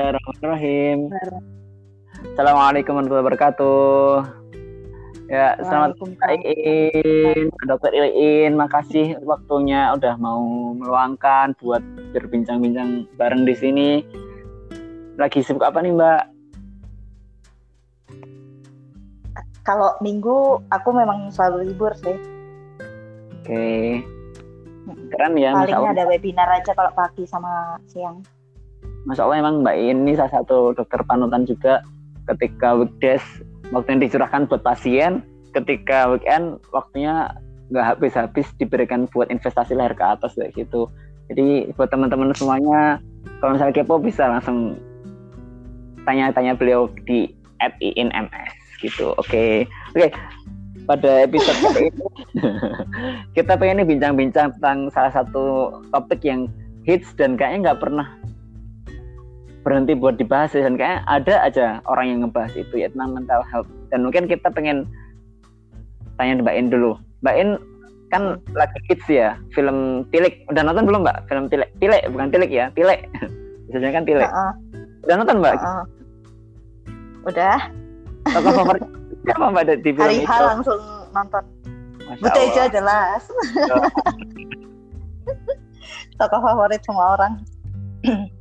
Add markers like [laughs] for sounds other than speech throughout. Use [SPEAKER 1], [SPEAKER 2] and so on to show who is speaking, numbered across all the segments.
[SPEAKER 1] Bismillahirrahmanirrahim. Assalamualaikum warahmatullahi wabarakatuh. Ya, selamat Iin, Dokter Iin, makasih waktunya udah mau meluangkan buat berbincang-bincang bareng di sini. Lagi sibuk apa nih, Mbak?
[SPEAKER 2] Kalau minggu aku memang selalu libur sih.
[SPEAKER 1] Oke. Keren ya.
[SPEAKER 2] Paling ada webinar aja kalau pagi sama siang.
[SPEAKER 1] Masya Allah emang Mbak ini salah satu dokter panutan juga ketika weekdays waktu yang dicurahkan buat pasien ketika weekend waktunya nggak habis-habis diberikan buat investasi lahir ke atas kayak gitu jadi buat teman-teman semuanya kalau misalnya kepo bisa langsung tanya-tanya beliau di at INMS gitu oke okay. oke okay. pada episode [laughs] kali ini kita pengen nih bincang-bincang tentang salah satu topik yang hits dan kayaknya nggak pernah berhenti buat dibahas dan kayak ada aja orang yang ngebahas itu ya tentang mental health. Dan mungkin kita pengen tanya Mbak In dulu. Mbak In kan lagi hits ya film Tilik. Udah nonton belum Mbak? Film Tilik. Tilik bukan Tilik ya Tilik. [laughs] Biasanya kan Tilik. Uh -uh. udah nonton Mbak? Uh -uh.
[SPEAKER 2] udah.
[SPEAKER 1] Tokoh favorit siapa Mbak di film
[SPEAKER 2] Hari itu? langsung nonton. Butejo jelas [laughs] tokoh favorit semua orang.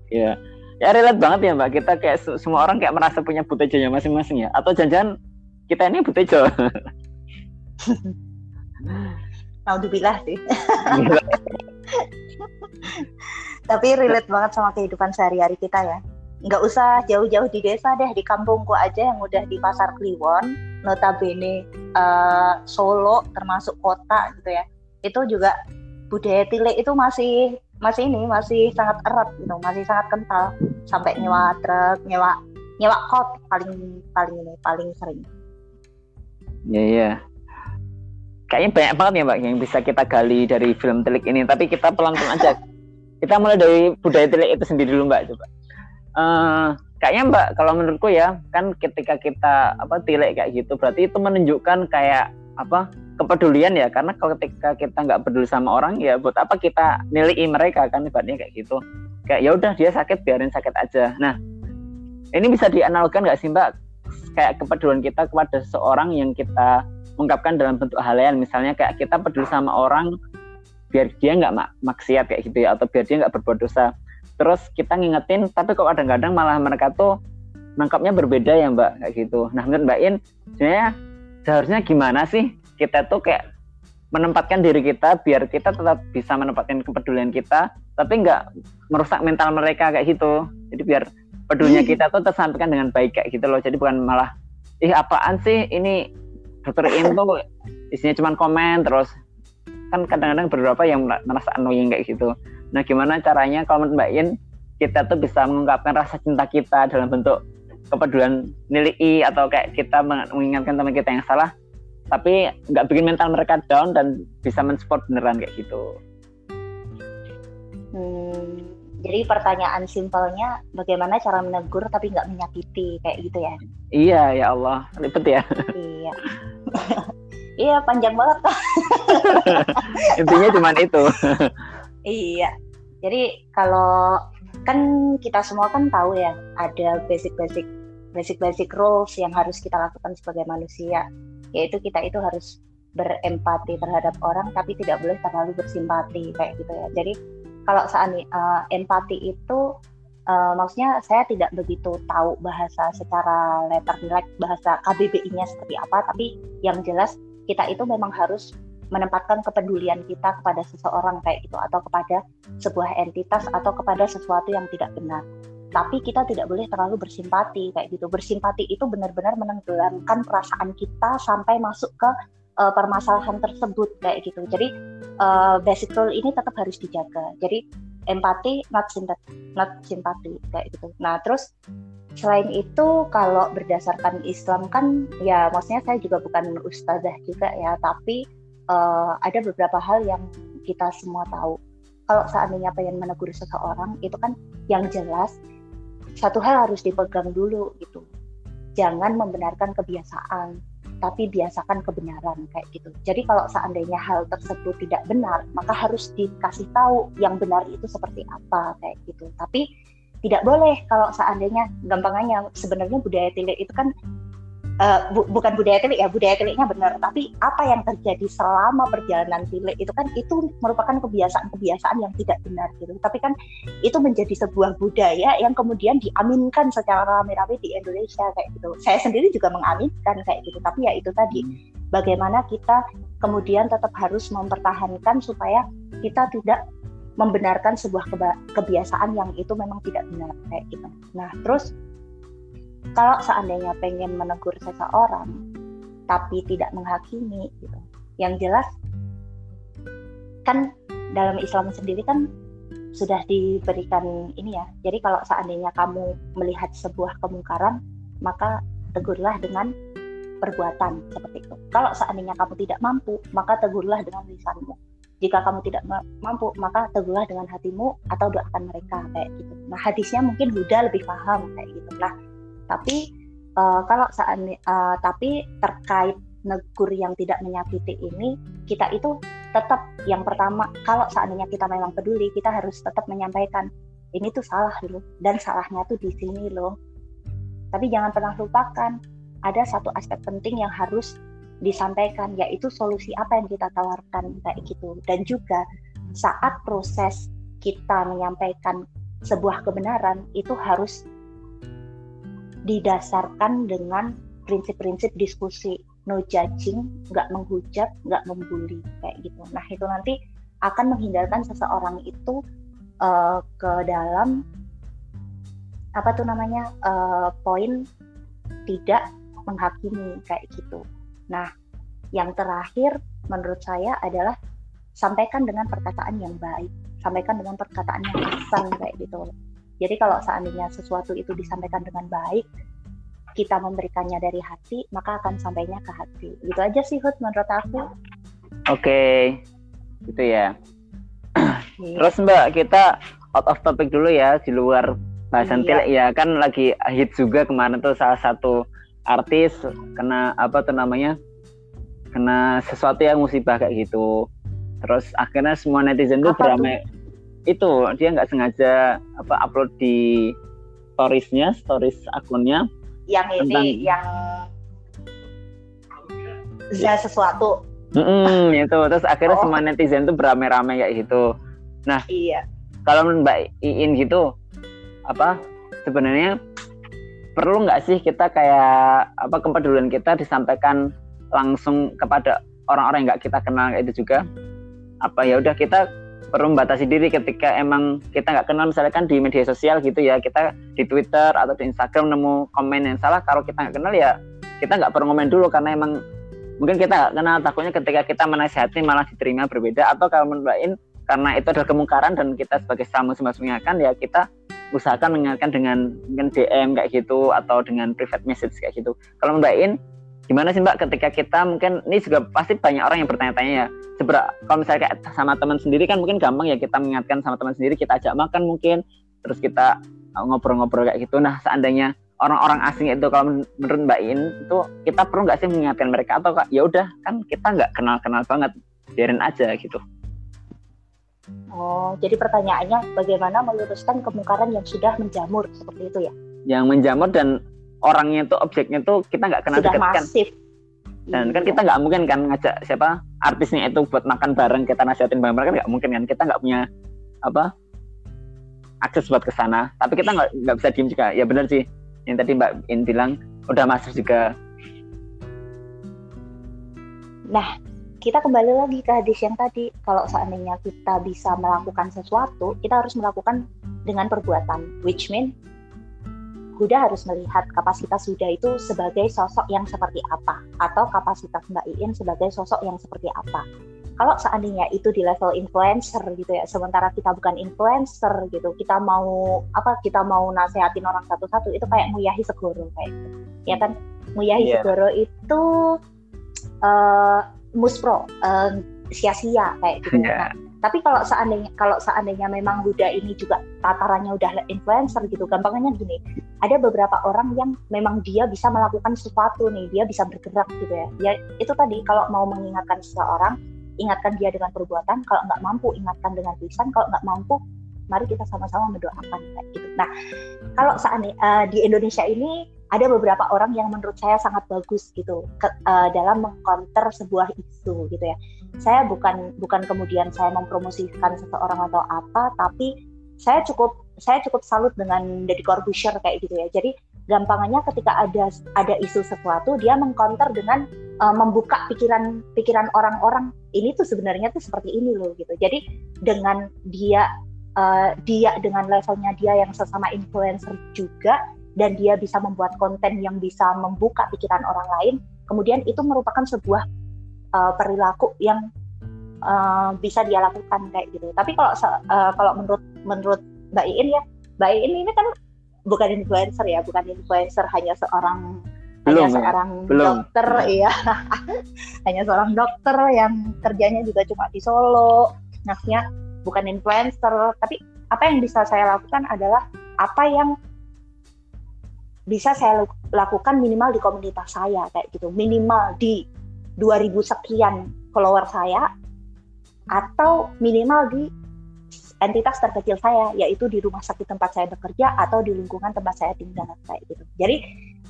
[SPEAKER 1] Iya ya relate banget ya mbak. Kita kayak semua orang kayak merasa punya butejonya masing-masing ya. Atau jangan kita ini butejo. [laughs]
[SPEAKER 2] Alhamdulillah sih. [laughs] Tapi relate banget sama kehidupan sehari-hari kita ya. Nggak usah jauh-jauh di desa deh di kampungku aja yang udah di pasar Kliwon notabene uh, Solo termasuk kota gitu ya. Itu juga budaya tilik itu masih masih ini masih sangat erat gitu masih sangat kental sampai nyewa truk nyewa nyewa kot paling paling ini paling sering.
[SPEAKER 1] Ya ya kayaknya banyak banget ya mbak yang bisa kita gali dari film telik ini. Tapi kita pelan-pelan aja. [laughs] Kita mulai dari budaya telik itu sendiri dulu mbak coba. Uh, kayaknya mbak kalau menurutku ya kan ketika kita apa tilik kayak gitu berarti itu menunjukkan kayak apa kepedulian ya karena kalau ketika kita nggak peduli sama orang ya buat apa kita nilai mereka kan ibaratnya kayak gitu. Kayak ya udah dia sakit biarin sakit aja. Nah ini bisa dianalogkan nggak sih mbak? Kayak kepedulian kita kepada seseorang yang kita ungkapkan dalam bentuk hal lain misalnya kayak kita peduli sama orang biar dia nggak mak maksiat kayak gitu ya atau biar dia nggak berbuat dosa. Terus kita ngingetin tapi kok kadang-kadang malah mereka tuh nangkapnya berbeda ya mbak kayak gitu. Nah menurut mbak In sebenarnya seharusnya gimana sih kita tuh kayak menempatkan diri kita biar kita tetap bisa menempatkan kepedulian kita tapi nggak merusak mental mereka kayak gitu. Jadi biar pedulinya kita tuh tersampaikan dengan baik kayak gitu loh. Jadi bukan malah ih apaan sih ini? Dokter ini tuh isinya cuma komen terus. Kan kadang-kadang beberapa yang merasa annoying kayak gitu. Nah gimana caranya kalau menurut Mbak In kita tuh bisa mengungkapkan rasa cinta kita dalam bentuk kepedulian nilai atau kayak kita mengingatkan teman kita yang salah tapi nggak bikin mental mereka down dan bisa mensupport beneran kayak gitu.
[SPEAKER 2] Hmm, jadi pertanyaan simpelnya bagaimana cara menegur tapi nggak menyakiti kayak gitu ya?
[SPEAKER 1] Iya ya Allah ribet ya.
[SPEAKER 2] iya. [laughs] iya panjang banget. [laughs]
[SPEAKER 1] Intinya cuma itu.
[SPEAKER 2] iya. Jadi kalau kan kita semua kan tahu ya ada basic-basic basic-basic rules yang harus kita lakukan sebagai manusia yaitu kita itu harus berempati terhadap orang tapi tidak boleh terlalu bersimpati kayak gitu ya. Jadi kalau saat uh, empati itu uh, maksudnya saya tidak begitu tahu bahasa secara letter like bahasa KBBI-nya seperti apa tapi yang jelas kita itu memang harus menempatkan kepedulian kita kepada seseorang kayak gitu atau kepada sebuah entitas atau kepada sesuatu yang tidak benar tapi kita tidak boleh terlalu bersimpati kayak gitu. Bersimpati itu benar-benar menenggelamkan perasaan kita sampai masuk ke uh, permasalahan tersebut kayak gitu. Jadi uh, basic rule ini tetap harus dijaga. Jadi empati not simpati not simpati kayak gitu. Nah terus selain itu kalau berdasarkan Islam kan ya maksudnya saya juga bukan ustazah juga ya tapi uh, ada beberapa hal yang kita semua tahu. Kalau seandainya pengen menegur seseorang itu kan yang jelas satu hal harus dipegang dulu gitu. Jangan membenarkan kebiasaan tapi biasakan kebenaran kayak gitu. Jadi kalau seandainya hal tersebut tidak benar maka harus dikasih tahu yang benar itu seperti apa kayak gitu. Tapi tidak boleh kalau seandainya gampangannya sebenarnya budaya tilik itu kan uh, bu, bukan budaya tilik ya budaya tiliknya benar. Tapi apa yang terjadi selama perjalanan tilik itu kan itu merupakan kebiasaan-kebiasaan yang tidak benar gitu. Tapi kan itu menjadi sebuah budaya yang kemudian diaminkan secara rame-rame di Indonesia kayak gitu. Saya sendiri juga mengaminkan kayak gitu. Tapi ya itu tadi bagaimana kita kemudian tetap harus mempertahankan supaya kita tidak membenarkan sebuah kebiasaan yang itu memang tidak benar kayak gitu. Nah, terus kalau seandainya pengen menegur seseorang tapi tidak menghakimi gitu. Yang jelas kan dalam Islam sendiri kan sudah diberikan ini ya. Jadi kalau seandainya kamu melihat sebuah kemungkaran maka tegurlah dengan perbuatan seperti itu. Kalau seandainya kamu tidak mampu maka tegurlah dengan lisanmu. Jika kamu tidak mampu maka tegurlah dengan hatimu atau doakan mereka kayak gitu. Nah hadisnya mungkin Buddha lebih paham kayak gitu. Nah tapi uh, kalau saat uh, tapi terkait negur yang tidak menyakiti ini kita itu tetap yang pertama kalau seandainya kita memang peduli kita harus tetap menyampaikan ini tuh salah loh dan salahnya tuh di sini loh. Tapi jangan pernah lupakan ada satu aspek penting yang harus disampaikan yaitu solusi apa yang kita tawarkan kayak gitu. Dan juga saat proses kita menyampaikan sebuah kebenaran itu harus didasarkan dengan prinsip-prinsip diskusi no judging, nggak menghujat, nggak membuli kayak gitu. Nah itu nanti akan menghindarkan seseorang itu uh, ke dalam apa tuh namanya uh, poin tidak menghakimi kayak gitu. Nah yang terakhir menurut saya adalah sampaikan dengan perkataan yang baik, sampaikan dengan perkataan yang pesan kayak gitu. Jadi kalau seandainya sesuatu itu disampaikan dengan baik, kita memberikannya dari hati, maka akan sampainya ke hati. Gitu aja sih Hud menurut aku.
[SPEAKER 1] Oke, okay. gitu ya. Iya. Terus Mbak, kita out of topic dulu ya, di luar bahasan iya. ya kan lagi hit juga kemarin tuh salah satu artis kena apa tuh namanya kena sesuatu yang musibah kayak gitu terus akhirnya semua netizen tuh beramai itu dia nggak sengaja apa upload di storiesnya stories akunnya.
[SPEAKER 2] Yang ini tentang, yang za sesuatu.
[SPEAKER 1] Mm -mm, [laughs] itu. Terus akhirnya oh. semua netizen tuh beramai-ramai kayak gitu. Nah
[SPEAKER 2] iya.
[SPEAKER 1] kalau mbak Iin gitu apa sebenarnya perlu nggak sih kita kayak apa kepedulian kita disampaikan langsung kepada orang-orang yang nggak kita kenal itu juga? Apa ya udah kita perlu membatasi diri ketika emang kita nggak kenal misalnya kan di media sosial gitu ya kita di Twitter atau di Instagram nemu komen yang salah kalau kita nggak kenal ya kita nggak perlu komen dulu karena emang mungkin kita nggak kenal takutnya ketika kita menasihati malah diterima berbeda atau kalau menurut karena itu adalah kemungkaran dan kita sebagai sama masing mengingatkan ya kita usahakan mengingatkan dengan mungkin DM kayak gitu atau dengan private message kayak gitu. Kalau Mbak gimana sih Mbak ketika kita mungkin ini juga pasti banyak orang yang bertanya-tanya ya. Seberapa kalau misalnya kayak sama teman sendiri kan mungkin gampang ya kita mengingatkan sama teman sendiri kita ajak makan mungkin terus kita uh, ngobrol-ngobrol kayak gitu. Nah seandainya orang-orang asing itu kalau menurut Mbak In itu kita perlu nggak sih mengingatkan mereka? Atau ya udah kan kita nggak kenal-kenal banget biarin aja gitu.
[SPEAKER 2] Oh, jadi pertanyaannya bagaimana meluruskan kemungkaran yang sudah menjamur seperti itu ya?
[SPEAKER 1] Yang menjamur dan orangnya tuh objeknya tuh kita nggak kenal
[SPEAKER 2] Sudah dekat kan.
[SPEAKER 1] dan kan kita nggak mungkin kan ngajak siapa artisnya itu buat makan bareng kita nasihatin bareng mereka nggak mungkin kan. Kita nggak punya apa akses buat ke sana. Tapi kita nggak nggak bisa diem juga. Ya benar sih yang tadi mbak In bilang udah masuk juga.
[SPEAKER 2] Nah kita kembali lagi ke hadis yang tadi. Kalau seandainya kita bisa melakukan sesuatu kita harus melakukan dengan perbuatan which mean Huda harus melihat kapasitas Huda itu sebagai sosok yang seperti apa atau kapasitas Mbak Iin sebagai sosok yang seperti apa. Kalau seandainya itu di level influencer gitu ya, sementara kita bukan influencer gitu, kita mau apa? Kita mau nasehatin orang satu-satu itu kayak Muyahi Segoro kayak gitu. Ya kan? Muyahi yeah. Segoro itu uh, muspro, uh, sia-sia kayak gitu. Yeah. Nah, tapi kalau seandainya kalau seandainya memang Huda ini juga tatarannya udah influencer gitu, gampangnya gini, ada beberapa orang yang memang dia bisa melakukan sesuatu nih, dia bisa bergerak gitu ya. Ya itu tadi kalau mau mengingatkan seseorang, ingatkan dia dengan perbuatan, kalau nggak mampu ingatkan dengan tulisan, kalau nggak mampu mari kita sama-sama mendoakan kayak gitu nah kalau ini uh, di Indonesia ini ada beberapa orang yang menurut saya sangat bagus gitu ke, uh, dalam mengcounter sebuah isu gitu ya saya bukan bukan kemudian saya mempromosikan seseorang atau apa tapi saya cukup saya cukup salut dengan Deddy Corbuzier kayak gitu ya. Jadi gampangannya ketika ada ada isu sesuatu dia mengcounter dengan uh, membuka pikiran pikiran orang-orang ini tuh sebenarnya tuh seperti ini loh gitu. Jadi dengan dia uh, dia dengan levelnya dia yang sesama influencer juga dan dia bisa membuat konten yang bisa membuka pikiran orang lain kemudian itu merupakan sebuah uh, perilaku yang uh, bisa dia lakukan kayak gitu. Tapi kalau uh, kalau menurut menurut Mbak Iin ya Mbak Iin ini kan bukan influencer ya, bukan influencer hanya seorang belum, hanya ya? seorang belum. dokter ya, [laughs] hanya seorang dokter yang kerjanya juga cuma di Solo, maksudnya bukan influencer, tapi apa yang bisa saya lakukan adalah apa yang bisa saya lakukan minimal di komunitas saya kayak gitu, minimal di 2000 sekian follower saya atau minimal di entitas terkecil saya yaitu di rumah sakit tempat saya bekerja atau di lingkungan tempat saya tinggal kayak gitu. Jadi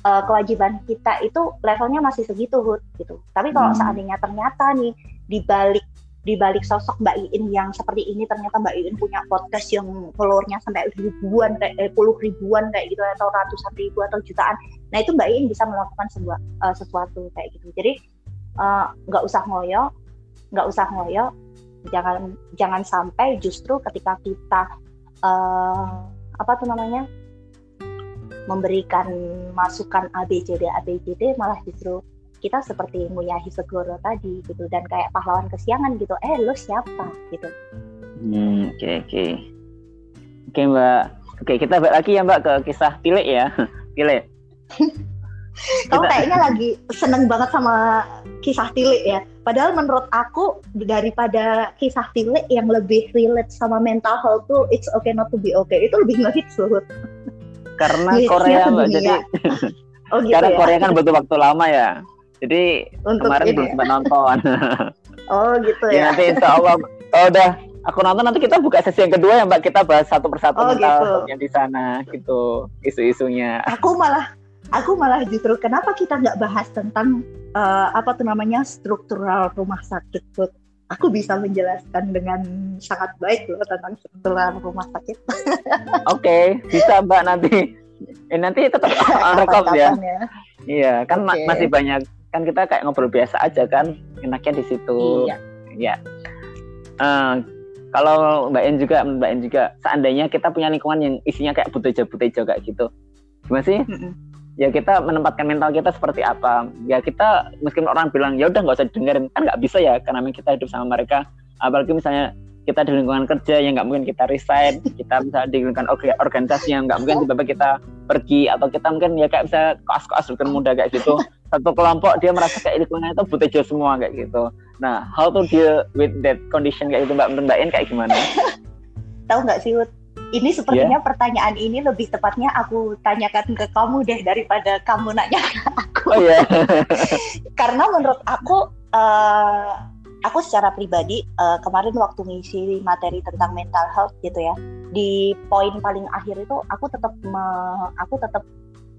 [SPEAKER 2] uh, kewajiban kita itu levelnya masih segitu Hud gitu. Tapi kalau hmm. seandainya ternyata nih di balik di balik sosok Mbak Iin yang seperti ini ternyata Mbak Iin punya podcast yang followernya sampai ribuan kayak eh, puluh ribuan kayak gitu atau ratusan ribu atau jutaan. Nah itu Mbak Iin bisa melakukan sebuah uh, sesuatu kayak gitu. Jadi nggak uh, usah ngoyo, nggak usah ngoyo, jangan jangan sampai justru ketika kita uh, apa tuh namanya memberikan masukan ABCD ABCD malah justru kita seperti Muyahi Segoro tadi gitu. Dan kayak pahlawan kesiangan gitu. Eh lo siapa? Gitu.
[SPEAKER 1] Hmm, oke okay, oke. Okay. oke okay, mbak. Oke kita balik lagi ya mbak ke kisah Tile ya. [laughs] Tile [laughs]
[SPEAKER 2] kamu kayaknya lagi seneng banget sama kisah Tile ya Padahal menurut aku daripada kisah Tile yang lebih relate sama mental health tuh it's okay not to be okay itu lebih ngehits loh.
[SPEAKER 1] Karena Korea mbak jadi [laughs] oh, gitu karena ya? Korea kan butuh waktu lama ya. Jadi Untuk kemarin belum ya? sempat nonton. [laughs]
[SPEAKER 2] oh gitu ya. ya
[SPEAKER 1] nanti insya Allah oh, udah aku nonton nanti kita buka sesi yang kedua ya mbak kita bahas satu persatu oh, mental gitu. yang di sana gitu isu-isunya.
[SPEAKER 2] Aku malah aku malah justru kenapa kita nggak bahas tentang uh, apa tuh namanya struktural rumah sakit Put? Aku bisa menjelaskan dengan sangat baik loh tentang struktural rumah sakit. [laughs]
[SPEAKER 1] Oke, okay, bisa Mbak nanti. Eh, nanti tetap [laughs] rekod ya. ya. Iya, kan okay. ma masih banyak kan kita kayak ngobrol biasa aja kan, enaknya di situ. Iya. Ya. Uh, kalau Mbak En juga, Mbak En juga, seandainya kita punya lingkungan yang isinya kayak butejo-butejo kayak gitu, gimana sih? Mm -mm ya kita menempatkan mental kita seperti apa. Ya kita meskipun orang bilang ya udah nggak usah dengerin kan nggak bisa ya karena kita hidup sama mereka. Apalagi misalnya kita di lingkungan kerja yang nggak mungkin kita resign. Kita bisa di lingkungan organisasi yang nggak mungkin tiba-tiba kita pergi atau kita mungkin ya kayak bisa koas-koas bukan muda kayak gitu. Satu kelompok dia merasa kayak lingkungan itu butuh semua kayak gitu. Nah how to deal with that condition kayak gitu mbak? Mbak kayak gimana?
[SPEAKER 2] Tahu nggak sih ini sepertinya yeah. pertanyaan ini lebih tepatnya aku tanyakan ke kamu deh daripada kamu nanya ke [laughs] aku. Oh, yeah. [laughs] Karena menurut aku, uh, aku secara pribadi uh, kemarin waktu ngisi materi tentang mental health gitu ya, di poin paling akhir itu aku tetap me, aku tetap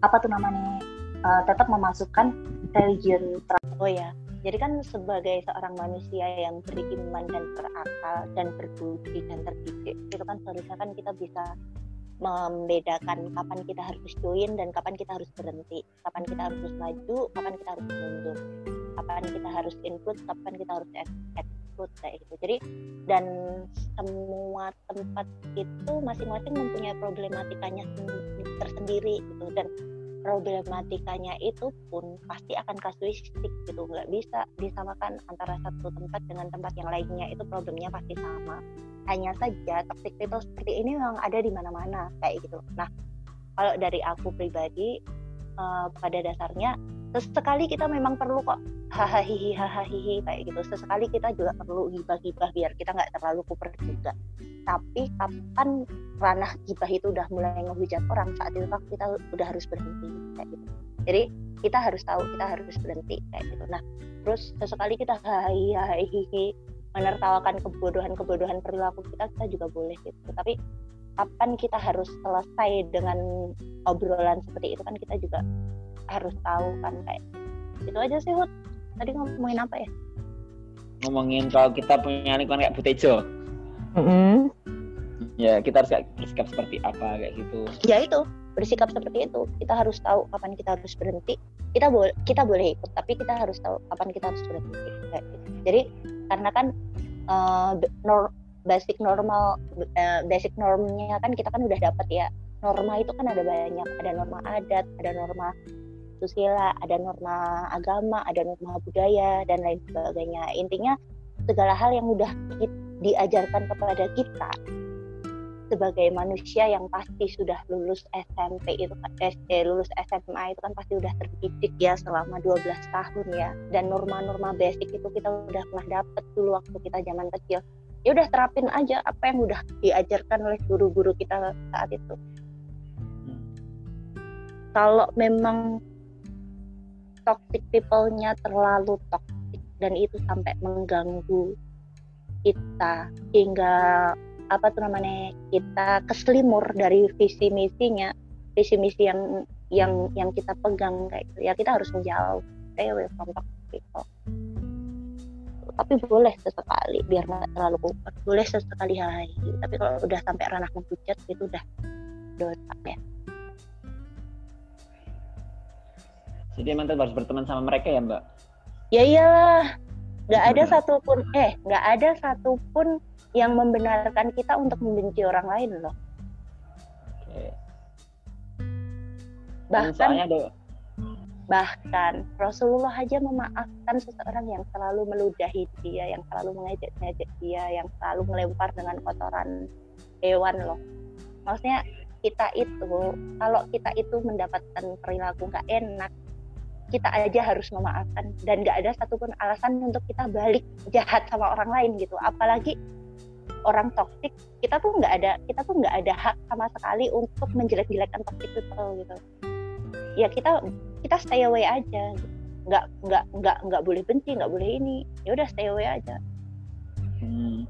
[SPEAKER 2] apa tuh namanya uh, tetap memasukkan religion oh ya jadi kan sebagai seorang manusia yang beriman dan berakal dan berbudi dan terdidik, itu kan seharusnya kan kita bisa membedakan kapan kita harus join dan kapan kita harus berhenti, kapan kita harus maju, kapan kita harus mundur, kapan kita harus input, kapan kita harus exclude kayak gitu. Jadi dan semua tempat itu masing-masing mempunyai problematikanya tersendiri gitu dan problematikanya itu pun pasti akan kasuistik gitu. Nggak bisa disamakan antara satu tempat dengan tempat yang lainnya. Itu problemnya pasti sama. Hanya saja toxic people seperti ini memang ada di mana-mana kayak gitu. Nah kalau dari aku pribadi uh, pada dasarnya sesekali kita memang perlu kok hahaha hahaha kayak gitu. Sesekali kita juga perlu gibah-gibah biar kita nggak terlalu kuper juga. Tapi kapan ranah gibah itu udah mulai ngehujat orang saat itu kita udah harus berhenti kayak gitu. Jadi kita harus tahu kita harus berhenti kayak gitu. Nah terus sesekali kita hahaha menertawakan kebodohan-kebodohan perilaku kita kita juga boleh gitu. Tapi kapan kita harus selesai dengan obrolan seperti itu kan kita juga harus tahu kan kayak itu aja sih Hud. Tadi ngomongin apa ya?
[SPEAKER 1] Ngomongin kalau kita punya lingkungan kayak Butejo.
[SPEAKER 2] Mm -hmm.
[SPEAKER 1] ya kita harus bersikap seperti apa kayak gitu.
[SPEAKER 2] Ya itu bersikap seperti itu. Kita harus tahu kapan kita harus berhenti. Kita boleh kita boleh ikut tapi kita harus tahu kapan kita harus berhenti kayak gitu. jadi karena kan uh, nor basic normal uh, basic normnya kan kita kan udah dapat ya. Norma itu kan ada banyak. Ada norma adat ada norma susila ada norma agama ada norma budaya dan lain sebagainya. Intinya segala hal yang udah diajarkan kepada kita sebagai manusia yang pasti sudah lulus SMP itu SD lulus SMA itu kan pasti udah terdidik ya selama 12 tahun ya. Dan norma-norma basic itu kita udah pernah dapet dulu waktu kita zaman kecil. Ya udah terapin aja apa yang udah diajarkan oleh guru-guru kita saat itu. Kalau memang toxic people-nya terlalu toxic dan itu sampai mengganggu kita hingga apa tuh namanya kita keselimur dari visi misinya visi misi yang yang yang kita pegang kayak gitu. ya kita harus menjauh stay away from toxic people. Tapi boleh sesekali biar nggak terlalu kuat. Boleh sesekali hari tapi kalau udah sampai ranah menghujat itu udah dosa ya
[SPEAKER 1] jadi emang harus berteman sama mereka ya mbak
[SPEAKER 2] ya iyalah nggak ada satupun eh nggak ada satupun yang membenarkan kita untuk membenci orang lain loh. Oke. Bahkan ada... bahkan Rasulullah aja memaafkan seseorang yang selalu meludahi dia, yang selalu mengejek-ngejek dia, yang selalu melempar dengan kotoran hewan loh. Maksudnya kita itu kalau kita itu mendapatkan perilaku nggak enak kita aja harus memaafkan. Dan nggak ada satupun alasan untuk kita balik jahat sama orang lain gitu. Apalagi orang toksik kita tuh nggak ada kita tuh nggak ada hak sama sekali untuk menjelek-jelekan toxic people gitu. Ya kita kita stay away aja. Nggak nggak nggak nggak boleh benci nggak boleh ini. Ya udah stay away aja.
[SPEAKER 1] Hmm.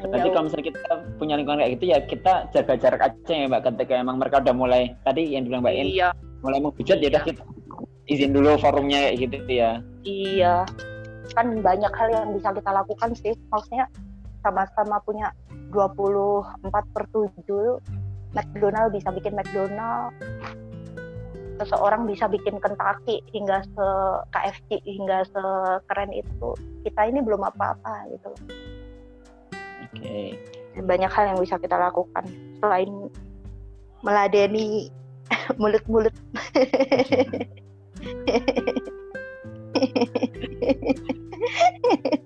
[SPEAKER 1] Berarti kalau misalnya kita punya lingkungan kayak gitu ya kita jaga jarak aja ya mbak. Ketika emang mereka udah mulai tadi yang bilang mbak In iya. mulai menghujat ya udah kita izin dulu forumnya kayak gitu ya.
[SPEAKER 2] Iya kan banyak hal yang bisa kita lakukan sih maksudnya sama-sama punya 24 per 7 McDonald bisa bikin McDonald seseorang bisa bikin Kentucky hingga se KFC hingga sekeren itu kita ini belum apa-apa gitu
[SPEAKER 1] Oke. Okay.
[SPEAKER 2] Banyak hal yang bisa kita lakukan selain meladeni [laughs] mulut-mulut. [laughs]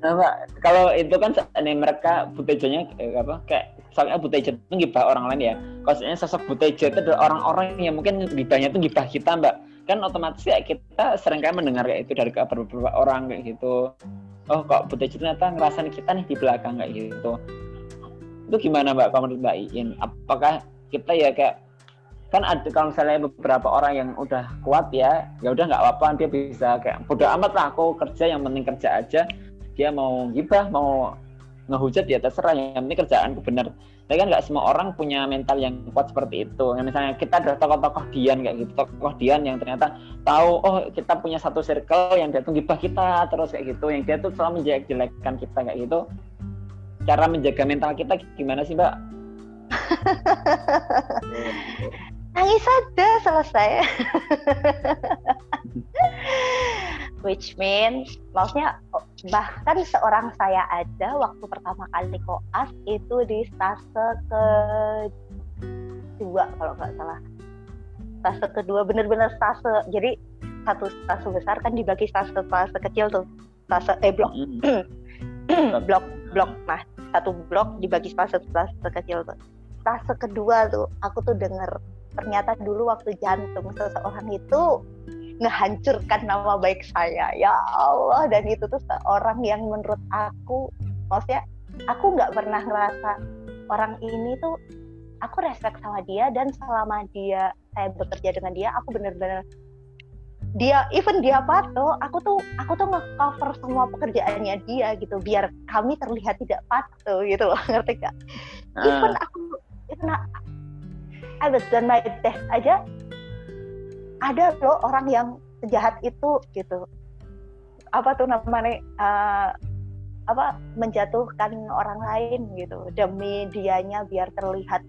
[SPEAKER 1] nah, Pak, kalau itu kan ini mereka butejonya eh, apa kayak soalnya butejo itu gibah orang lain ya. Kalau sosok butejo itu adalah orang-orang yang mungkin gibahnya itu gibah kita, Mbak. Kan otomatis ya kita sering kan mendengar kayak itu dari beberapa orang kayak gitu. Oh, kok butejo ternyata ngerasain kita nih di belakang kayak gitu. Itu gimana, Mbak? Kalau menurut apakah kita ya kayak kan ada kalau misalnya beberapa orang yang udah kuat ya ya udah nggak apa-apa dia bisa kayak bodoh amat lah aku kerja yang penting kerja aja. Dia mau gibah mau ngehujat ya terserah yang penting kerjaan benar. Tapi kan nggak semua orang punya mental yang kuat seperti itu. Yang misalnya kita ada tokoh-tokoh Dian kayak gitu tokoh Dian yang ternyata tahu oh kita punya satu circle yang dia tuh gibah kita terus kayak gitu. Yang dia tuh selalu menjelek-jelekan kita kayak gitu. Cara menjaga mental kita gimana sih mbak [laughs]
[SPEAKER 2] nangis saja selesai. Which means maksudnya bahkan seorang saya aja waktu pertama kali koas itu di stase ke dua kalau nggak salah. Stase kedua bener-bener stase jadi satu stase besar kan dibagi stase stase kecil tuh. Stase eh blok. [clears throat] Blok blok. Nah satu blok dibagi stase stase kecil tuh. Stase kedua tuh aku tuh denger ternyata dulu waktu jantung seseorang itu ngehancurkan nama baik saya. Ya Allah dan itu tuh seorang yang menurut aku maksudnya aku nggak pernah ngerasa orang ini tuh aku respect sama dia dan selama dia saya bekerja dengan dia aku bener-bener dia even dia patuh aku tuh aku tuh nge-cover semua pekerjaannya dia gitu biar kami terlihat tidak patuh gitu loh [laughs] ngerti gak even aku even Was done my best aja. Ada loh orang yang sejahat itu gitu. Apa tuh namanya uh, apa menjatuhkan orang lain gitu. Demi dianya biar terlihat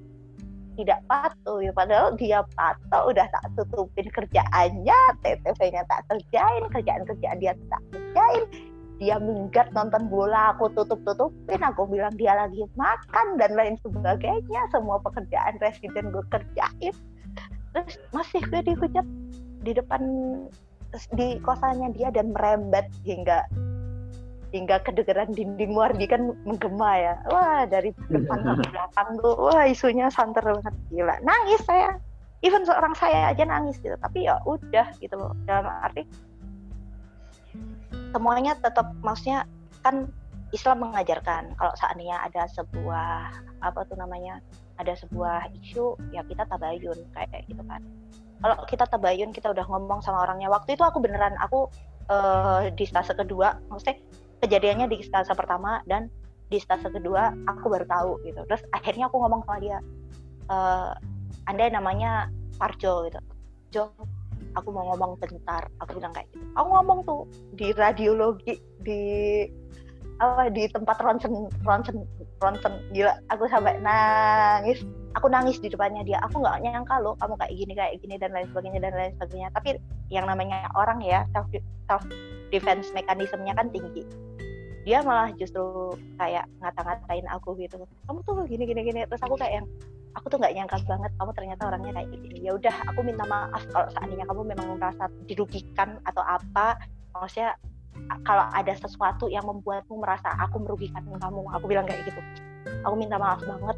[SPEAKER 2] tidak patuh ya. Padahal dia patuh udah tak tutupin kerjaannya TTV-nya tak kerjain kerjaan-kerjaan dia tak kerjain dia minggat nonton bola aku tutup tutupin aku bilang dia lagi makan dan lain sebagainya semua pekerjaan residen gue kerjain. Terus masih gue dihujat di depan di kosannya dia dan merembet hingga hingga kedengeran dinding Wardi kan menggema ya. Wah dari depan [laughs] ke belakang tuh wah isunya santer banget. Gila. Nangis saya. Even seorang saya aja nangis gitu. Tapi ya udah gitu loh. Dalam arti semuanya tetap maksudnya kan Islam mengajarkan kalau seandainya ada sebuah apa tuh namanya ada sebuah isu ya kita tabayun kayak gitu kan. Kalau kita tabayun kita udah ngomong sama orangnya. Waktu itu aku beneran aku uh, di stase kedua maksudnya kejadiannya di stase pertama dan di stase kedua aku baru tahu gitu. Terus akhirnya aku ngomong sama dia e, anda namanya Parjo gitu. Jo aku mau ngomong bentar aku bilang kayak gitu. Aku ngomong tuh di radiologi di apa di tempat ronsen ronsen ronsen. Gila aku sampai nangis. Aku nangis di depannya dia. Aku nggak nyangka loh kamu kayak gini kayak gini dan lain sebagainya dan lain sebagainya. Tapi yang namanya orang ya self self defense mekanismenya kan tinggi. Dia malah justru kayak ngata-ngatain aku gitu. Kamu tuh gini gini gini. Terus aku kayak yang aku tuh nggak nyangka banget kamu ternyata orangnya kayak gini. Ya udah aku minta maaf kalau seandainya kamu memang merasa dirugikan atau apa. Maksudnya kalau ada sesuatu yang membuatmu merasa aku merugikan kamu aku bilang kayak gitu. Aku minta maaf banget.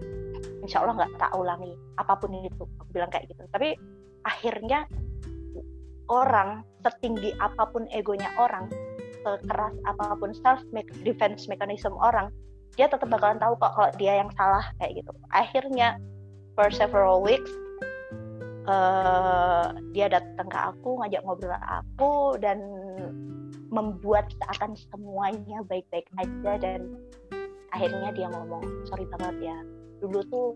[SPEAKER 2] Insya Allah nggak tak ulangi apa pun itu aku bilang kayak gitu. Tapi akhirnya orang setinggi apa pun egonya orang sekeras apa pun self defense mechanism orang dia tetap bakalan tahu kok kalau dia yang salah kayak gitu. Akhirnya for several weeks uh, dia datang ke aku ngajak ngobrol aku dan membuat seakan semuanya baik-baik aja dan akhirnya dia ngomong sorry banget ya dulu tuh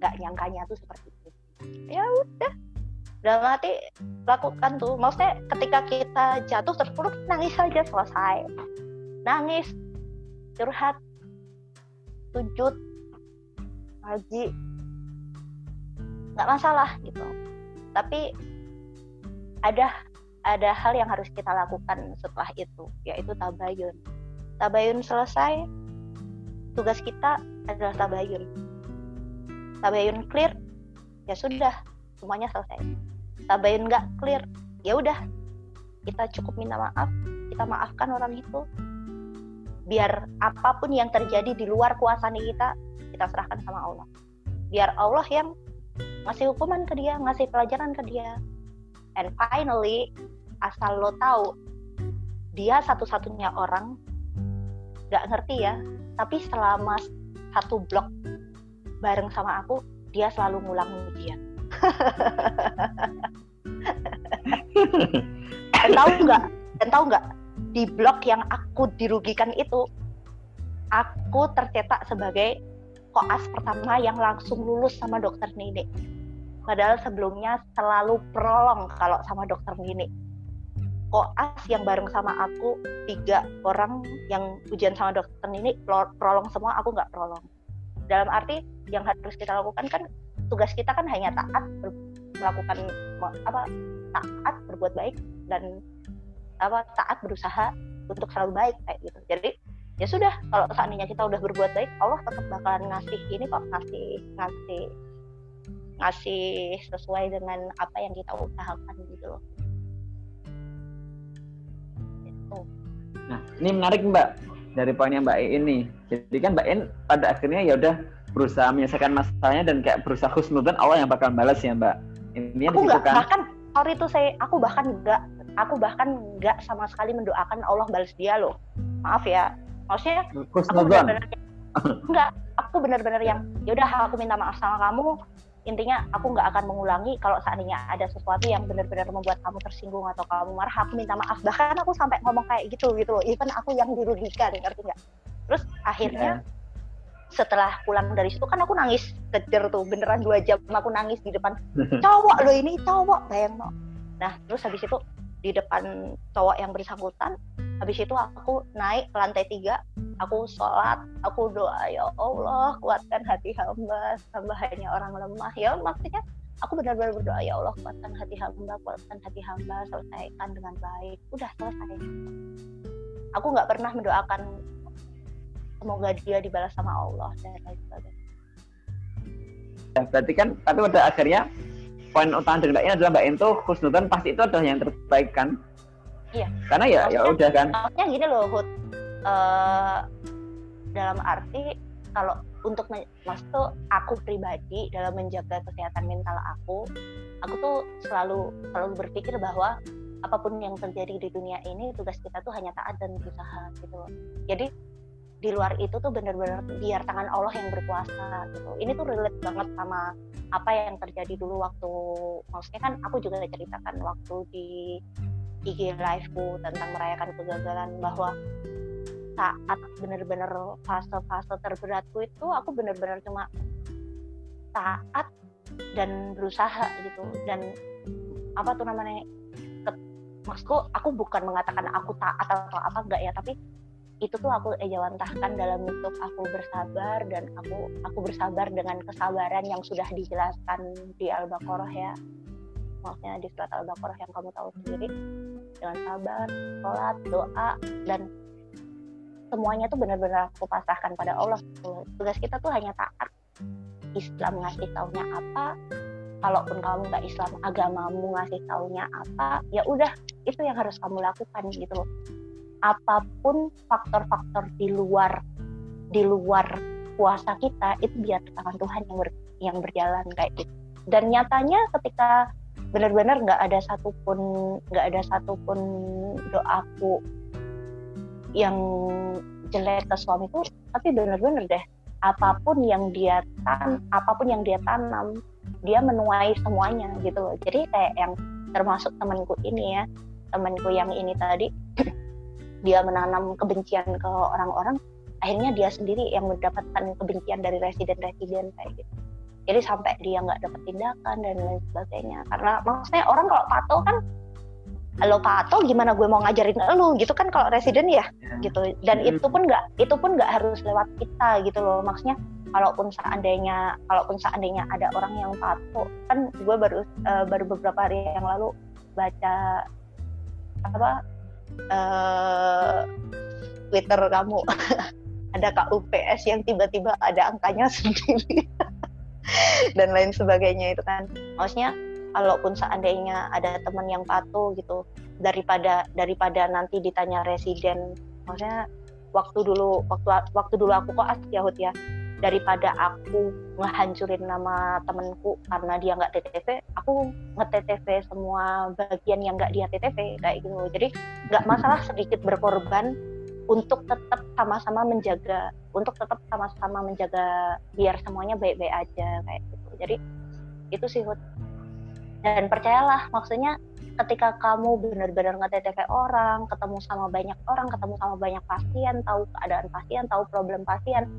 [SPEAKER 2] nggak nyangkanya tuh seperti itu. Ya udah dalam hati lakukan tuh. Maksudnya ketika kita jatuh terpuruk nangis saja selesai. Nangis curhat sujud ngaji nggak masalah gitu. Tapi ada ada hal yang harus kita lakukan setelah itu yaitu tabayun. Tabayun selesai tugas kita adalah tabayun. Tabayun clear ya sudah semuanya selesai. Tabayun nggak clear ya udah kita cukup minta maaf kita maafkan orang itu. Biar apa pun yang terjadi di luar kuasa kita kita serahkan sama Allah. Biar Allah yang ngasih hukuman ke dia, ngasih pelajaran ke dia. And finally, asal lo tahu, dia satu-satunya orang gak ngerti ya, tapi selama satu blok bareng sama aku, dia selalu ngulang ujian. [laughs] Dan tahu nggak? Dan tahu nggak? Di blok yang aku dirugikan itu, aku tercetak sebagai koas pertama yang langsung lulus sama dokter Nini. Padahal sebelumnya selalu prolong kalau sama dokter Nini. Koas yang bareng sama aku tiga orang yang ujian sama dokter Nini prolong semua, aku nggak prolong. Dalam arti yang harus kita lakukan kan tugas kita kan hanya taat melakukan apa taat berbuat baik dan apa taat berusaha untuk selalu baik kayak gitu. Jadi ya sudah kalau seandainya kita udah berbuat baik Allah tetap bakalan ngasih ini kok ngasih ngasih ngasih sesuai dengan apa yang kita usahakan gitu loh.
[SPEAKER 1] Gitu. nah ini menarik mbak dari poinnya mbak E ini jadi kan mbak E pada akhirnya ya udah berusaha menyelesaikan masalahnya dan kayak berusaha khusnudan Allah yang bakal balas ya mbak.
[SPEAKER 2] Ini aku nggak kan? bahkan sorry itu saya aku bahkan nggak aku bahkan nggak sama sekali mendoakan Allah balas dia loh. Maaf ya. Maksudnya aku benar-benar enggak [laughs] aku benar-benar yang ya udah aku minta maaf sama kamu intinya aku nggak akan mengulangi kalau seandainya ada sesuatu yang benar-benar membuat kamu tersinggung atau kamu marah aku minta maaf. Bahkan aku sampai ngomong kayak gitu gitu loh. Even aku yang dirugikan ngerti nggak? Terus akhirnya yeah. setelah pulang dari situ kan aku nangis kejer tuh. Beneran dua jam aku nangis di depan [laughs] cowok lo ini cowok bayang no. Nah terus habis itu di depan cowok yang bersangkutan habis itu aku naik ke lantai tiga aku sholat aku doa ya Allah kuatkan hati hamba hamba hanya orang lemah. Ya maksudnya aku benar-benar berdoa ya Allah kuatkan hati hamba kuatkan hati hamba selesaikan dengan baik. Udah selesai. Aku nggak pernah mendoakan semoga dia dibalas sama Allah dan lain sebagainya.
[SPEAKER 1] Ya, berarti kan tapi pada akhirnya poin utama dari Mbak ini adalah Mbak Ento khusnudan pasti itu adalah yang terbaik kan
[SPEAKER 2] Iya.
[SPEAKER 1] Karena ya ya udah kan.
[SPEAKER 2] Maksudnya gini loh, Hud. Uh, dalam arti kalau untuk maksud aku pribadi dalam menjaga kesehatan mental aku, aku tuh selalu selalu berpikir bahwa apa pun yang terjadi di dunia ini tugas kita tuh hanya taat dan berusaha gitu Jadi di luar itu tuh benar-benar biar tangan Allah yang berkuasa gitu. Ini tuh relate banget sama apa yang terjadi dulu waktu maksudnya kan aku juga ceritakan waktu di IG liveku tentang merayakan kegagalan bahwa saat benar-benar fase-fase terberatku itu aku benar-benar cuma taat dan berusaha gitu. Dan apa tuh namanya ke, maksudku aku bukan mengatakan aku taat atau apa enggak ya tapi itu tuh aku ejawantahkan dalam bentuk aku bersabar dan aku aku bersabar dengan kesabaran yang sudah dijelaskan di Al-Baqarah ya maksudnya di surat Al-Baqarah yang kamu tahu sendiri dengan sabar, sholat, doa dan semuanya tuh benar-benar aku pasrahkan pada Allah. Tugas kita tuh hanya taat. Islam ngasih taunya apa, kalaupun kamu nggak Islam, agamamu ngasih taunya apa, ya udah itu yang harus kamu lakukan gitu loh. Apa pun faktor-faktor di luar di luar kuasa kita itu biar tangan Tuhan yang ber, yang berjalan kayak gitu. Dan nyatanya ketika benar-benar nggak ada satupun nggak ada satupun doaku yang jelek ke suamiku tapi benar-benar deh apa pun yang dia tan apa pun yang dia tanam dia menuai semuanya gitu loh. Jadi kayak yang termasuk temanku ini ya temanku yang ini tadi [clears throat] dia menanam kebencian ke orang-orang akhirnya dia sendiri yang mendapatkan kebencian dari residen-residen kayak gitu jadi sampai dia nggak dapat tindakan dan lain sebagainya. Karena maksudnya orang kalau patuh kan lo patuh gimana gue mau ngajarin lo gitu kan kalau residen ya, ya. gitu. Dan itu pun nggak itu pun nggak harus lewat kita gitu loh. Maksudnya kalaupun seandainya kalaupun seandainya ada orang yang patuh kan gue baru uh, baru beberapa hari yang lalu baca apa uh, Twitter kamu. [laughs] Ada KUPS yang tiba-tiba ada angkanya [laughs] sendiri [laughs] dan lain sebagainya itu kan. Maksudnya kalaupun seandainya ada teman yang patuh gitu daripada daripada nanti ditanya residen. Maksudnya waktu dulu waktu waktu dulu aku kok Yahud ya daripada aku ngehancurin nama temenku karena dia nggak TTV aku nge-TTV semua bagian yang nggak dia TTV kayak gitu. Jadi nggak masalah sedikit berkorban untuk tetap sama-sama menjaga untuk tetap sama-sama menjaga biar semuanya baik-baik aja kayak gitu. Jadi itu sih Hud. Dan percayalah maksudnya ketika kamu benar-benar nge-TTV orang ketemu sama banyak orang ketemu sama banyak pasien tahu keadaan pasien tahu problem pasien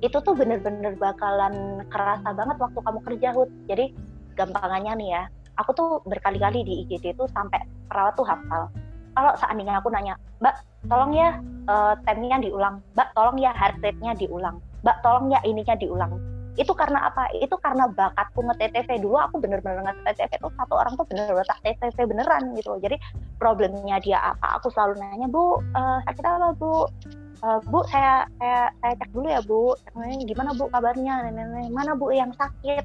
[SPEAKER 2] itu tuh bener-bener bakalan kerasa banget waktu kamu kerja Hud. Jadi gampangannya nih ya aku tuh berkali-kali di IGD itu sampai perawat tuh hafal kalau seandainya aku nanya mbak tolong ya uh, temnya diulang. Mbak tolong ya heart rate-nya diulang. Mbak tolong ya ininya diulang. Itu karena apa? Itu karena bakatku nge-TTV dulu aku bener-bener nge-TTV itu satu orang tuh bener-bener tak TTV beneran gitu Jadi problemnya dia apa? Aku selalu nanya, "Bu, uh, sakit apa, Bu?" Uh, bu saya saya saya cek dulu ya bu. Gimana bu kabarnya? Nenek mana bu yang sakit?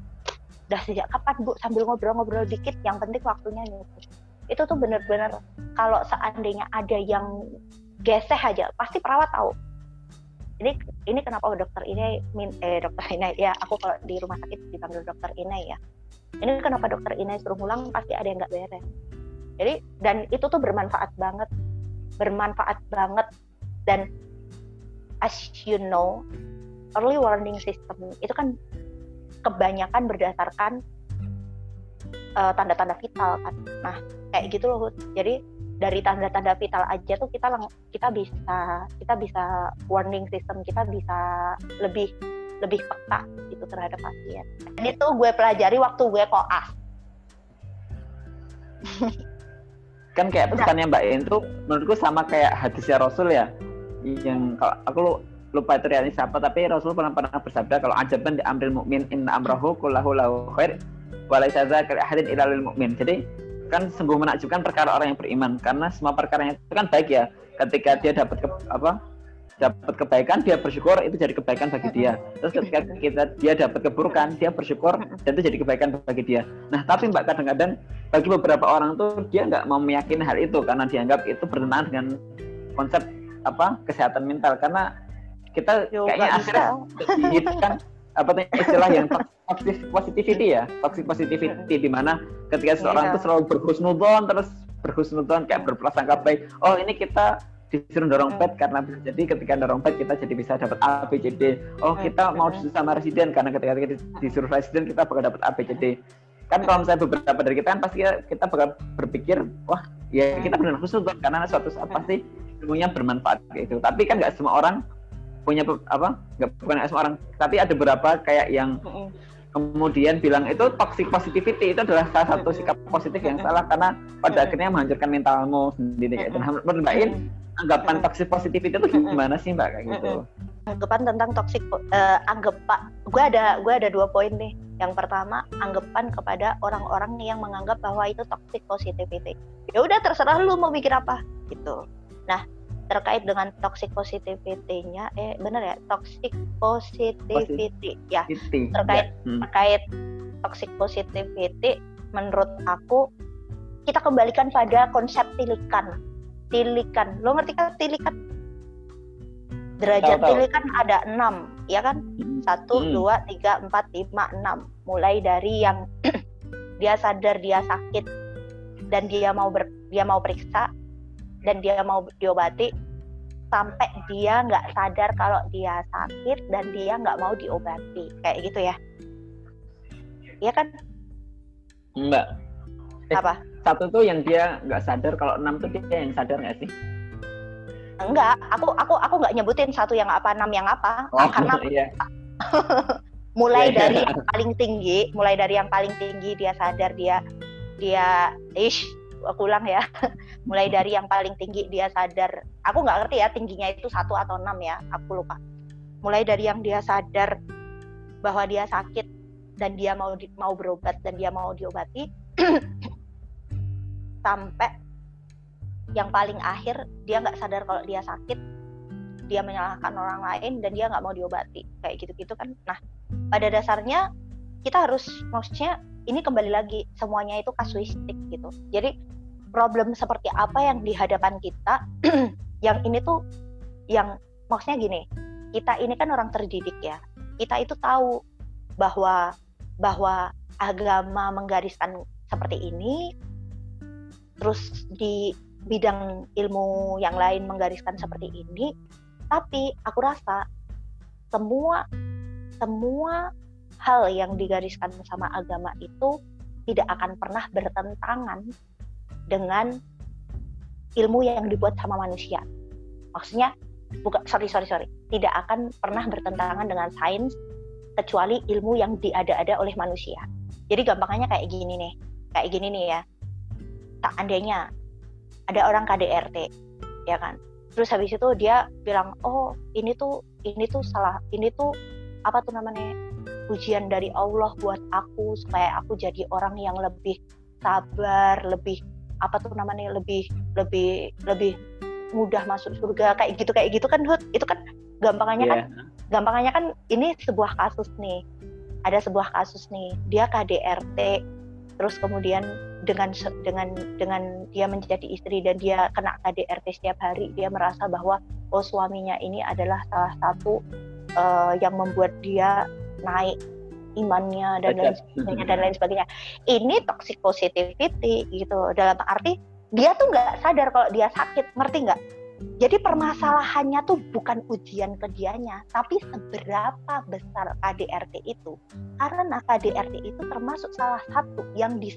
[SPEAKER 2] Udah sejak kapan bu? Sambil ngobrol-ngobrol dikit yang penting waktunya nih itu tuh bener-bener kalau seandainya ada yang geseh aja pasti perawat tahu. Ini ini kenapa dokter ini min eh dokter ini ya aku kalau di rumah sakit dipanggil dokter ini ya. Ini kenapa dokter ini suruh pulang pasti ada yang nggak beres. Jadi dan itu tuh bermanfaat banget. Bermanfaat banget. Dan as you know early warning system itu kan kebanyakan berdasarkan uh, tanda-tanda vital kan. Nah, kayak gitu loh. Jadi dari tanda-tanda vital aja tuh kita lang kita bisa kita bisa warning system kita bisa lebih lebih peka itu terhadap pasien. Dan itu gue pelajari waktu gue koas.
[SPEAKER 1] kan kayak pesannya Mbak En tuh menurutku sama kayak hadisnya Rasul ya yang kalau aku lupa itu siapa tapi Rasul pernah pernah bersabda kalau ajaban di amril mukmin inna amrahu kullahu lahu khair walaysa dzakal ahadin ilal mukmin jadi kan sungguh menakjubkan perkara orang yang beriman. Karena semua perkara itu kan baik ya. Ketika dia dapat ke, apa dapat kebaikan dia bersyukur itu jadi kebaikan bagi dia. Terus ketika kita dia dapat keburukan dia bersyukur dan itu jadi kebaikan bagi dia. Nah tapi mbak kadang-kadang bagi beberapa orang tuh dia nggak mau meyakini hal itu. Karena dianggap itu bertentangan dengan konsep apa kesehatan mental. Karena kita Yo, kayaknya akhirnya kan apa istilah yang toxic positivity ya? Toxic positivity di mana ketika seseorang itu iya. selalu berhusnudon terus berhusnudon kayak berprasangka baik. Oh ini kita disuruh dorong pet karena bisa jadi ketika dorong pet kita jadi bisa dapat A B C D. Oh kita mau disuruh sama residen karena ketika kita disuruh residen kita bakal dapat A B C D. Kan kalau misalnya beberapa dari kita kan pasti kita bakal berpikir wah ya kita benar khusus karena suatu saat pasti ilmunya bermanfaat gitu. Tapi kan nggak semua orang punya apa nggak bukan semua orang tapi ada beberapa kayak yang kemudian bilang itu toxic positivity itu adalah salah satu sikap positif yang salah karena pada akhirnya menghancurkan mentalmu sendiri kayak itu. Nah, menurut Mbak In, anggapan toxic positivity itu gimana sih Mbak kayak gitu?
[SPEAKER 2] Anggapan tentang toxic uh, anggapan gue ada gue ada dua poin nih. Yang pertama, anggapan kepada orang-orang yang menganggap bahwa itu toxic positivity. Ya udah terserah lu mau mikir apa gitu. Nah, terkait dengan toxic positivity-nya eh benar ya toxic positivity Posit ya terkait ya. hmm. terkait toxic positivity menurut aku kita kembalikan pada konsep tilikan tilikan lo ngerti kan tilikan derajat tau, tilikan ada enam ya kan hmm. satu hmm. dua tiga empat lima enam mulai dari yang [clears throat] dia sadar dia sakit dan dia mau ber, dia mau periksa dan dia mau diobati sampai dia nggak sadar kalau dia sakit dan dia nggak mau diobati. Kayak gitu ya. Iya kan?
[SPEAKER 1] Mbak.
[SPEAKER 2] Eh, apa?
[SPEAKER 1] satu tuh yang dia nggak sadar kalau enam tuh dia yang sadar nggak sih?
[SPEAKER 2] Enggak aku aku aku nggak nyebutin satu yang apa enam yang apa. Oh, karena iya. [laughs] mulai yeah, dari yang paling tinggi mulai dari yang paling tinggi dia sadar dia dia ish aku ulang ya. [laughs] Mulai dari yang paling tinggi dia sadar. Aku nggak ngerti ya tingginya itu satu atau enam ya. Aku lupa. Mulai dari yang dia sadar bahwa dia sakit dan dia mau di, mau berobat dan dia mau diobati [clears throat] sampai yang paling akhir dia nggak sadar kalau dia sakit dia menyalahkan orang lain dan dia nggak mau diobati. Kayak gitu-gitu kan. Nah pada dasarnya kita harus maksudnya ini kembali lagi semuanya itu kasuistik gitu. Jadi problem seperti apa yang di hadapan kita [clears throat] yang ini tuh yang maksudnya gini kita ini kan orang terdidik ya. Kita itu tahu bahwa bahwa agama menggariskan seperti ini terus di bidang ilmu yang lain menggariskan seperti ini tapi aku rasa semua semua hal yang digariskan sama agama itu tidak akan pernah bertentangan dengan ilmu yang dibuat sama manusia. Maksudnya, bukan sorry sorry sorry, tidak akan pernah bertentangan dengan sains kecuali ilmu yang diada-ada oleh manusia. Jadi gampangnya kayak gini nih, kayak gini nih ya. Tak andainya ada orang KDRT, ya kan. Terus habis itu dia bilang, oh ini tuh ini tuh salah, ini tuh apa tuh namanya ujian dari Allah buat aku supaya aku jadi orang yang lebih sabar, lebih apa tuh namanya lebih lebih lebih mudah masuk surga kayak gitu kayak gitu kan Hud itu kan gampangannya yeah. kan iya. gampangannya kan ini sebuah kasus nih ada sebuah kasus nih dia KDRT terus kemudian dengan dengan dengan dia menjadi istri dan dia kena KDRT setiap hari dia merasa bahwa oh suaminya ini adalah salah satu uh, yang membuat dia naik imannya dan lain sebagainya dan lain sebagainya. Ini toxic positivity gitu dalam arti dia tuh nggak sadar kalau dia sakit, ngerti nggak? Jadi permasalahannya tuh bukan ujian ke dianya, tapi seberapa besar KDRT itu. Karena KDRT itu termasuk salah satu yang di,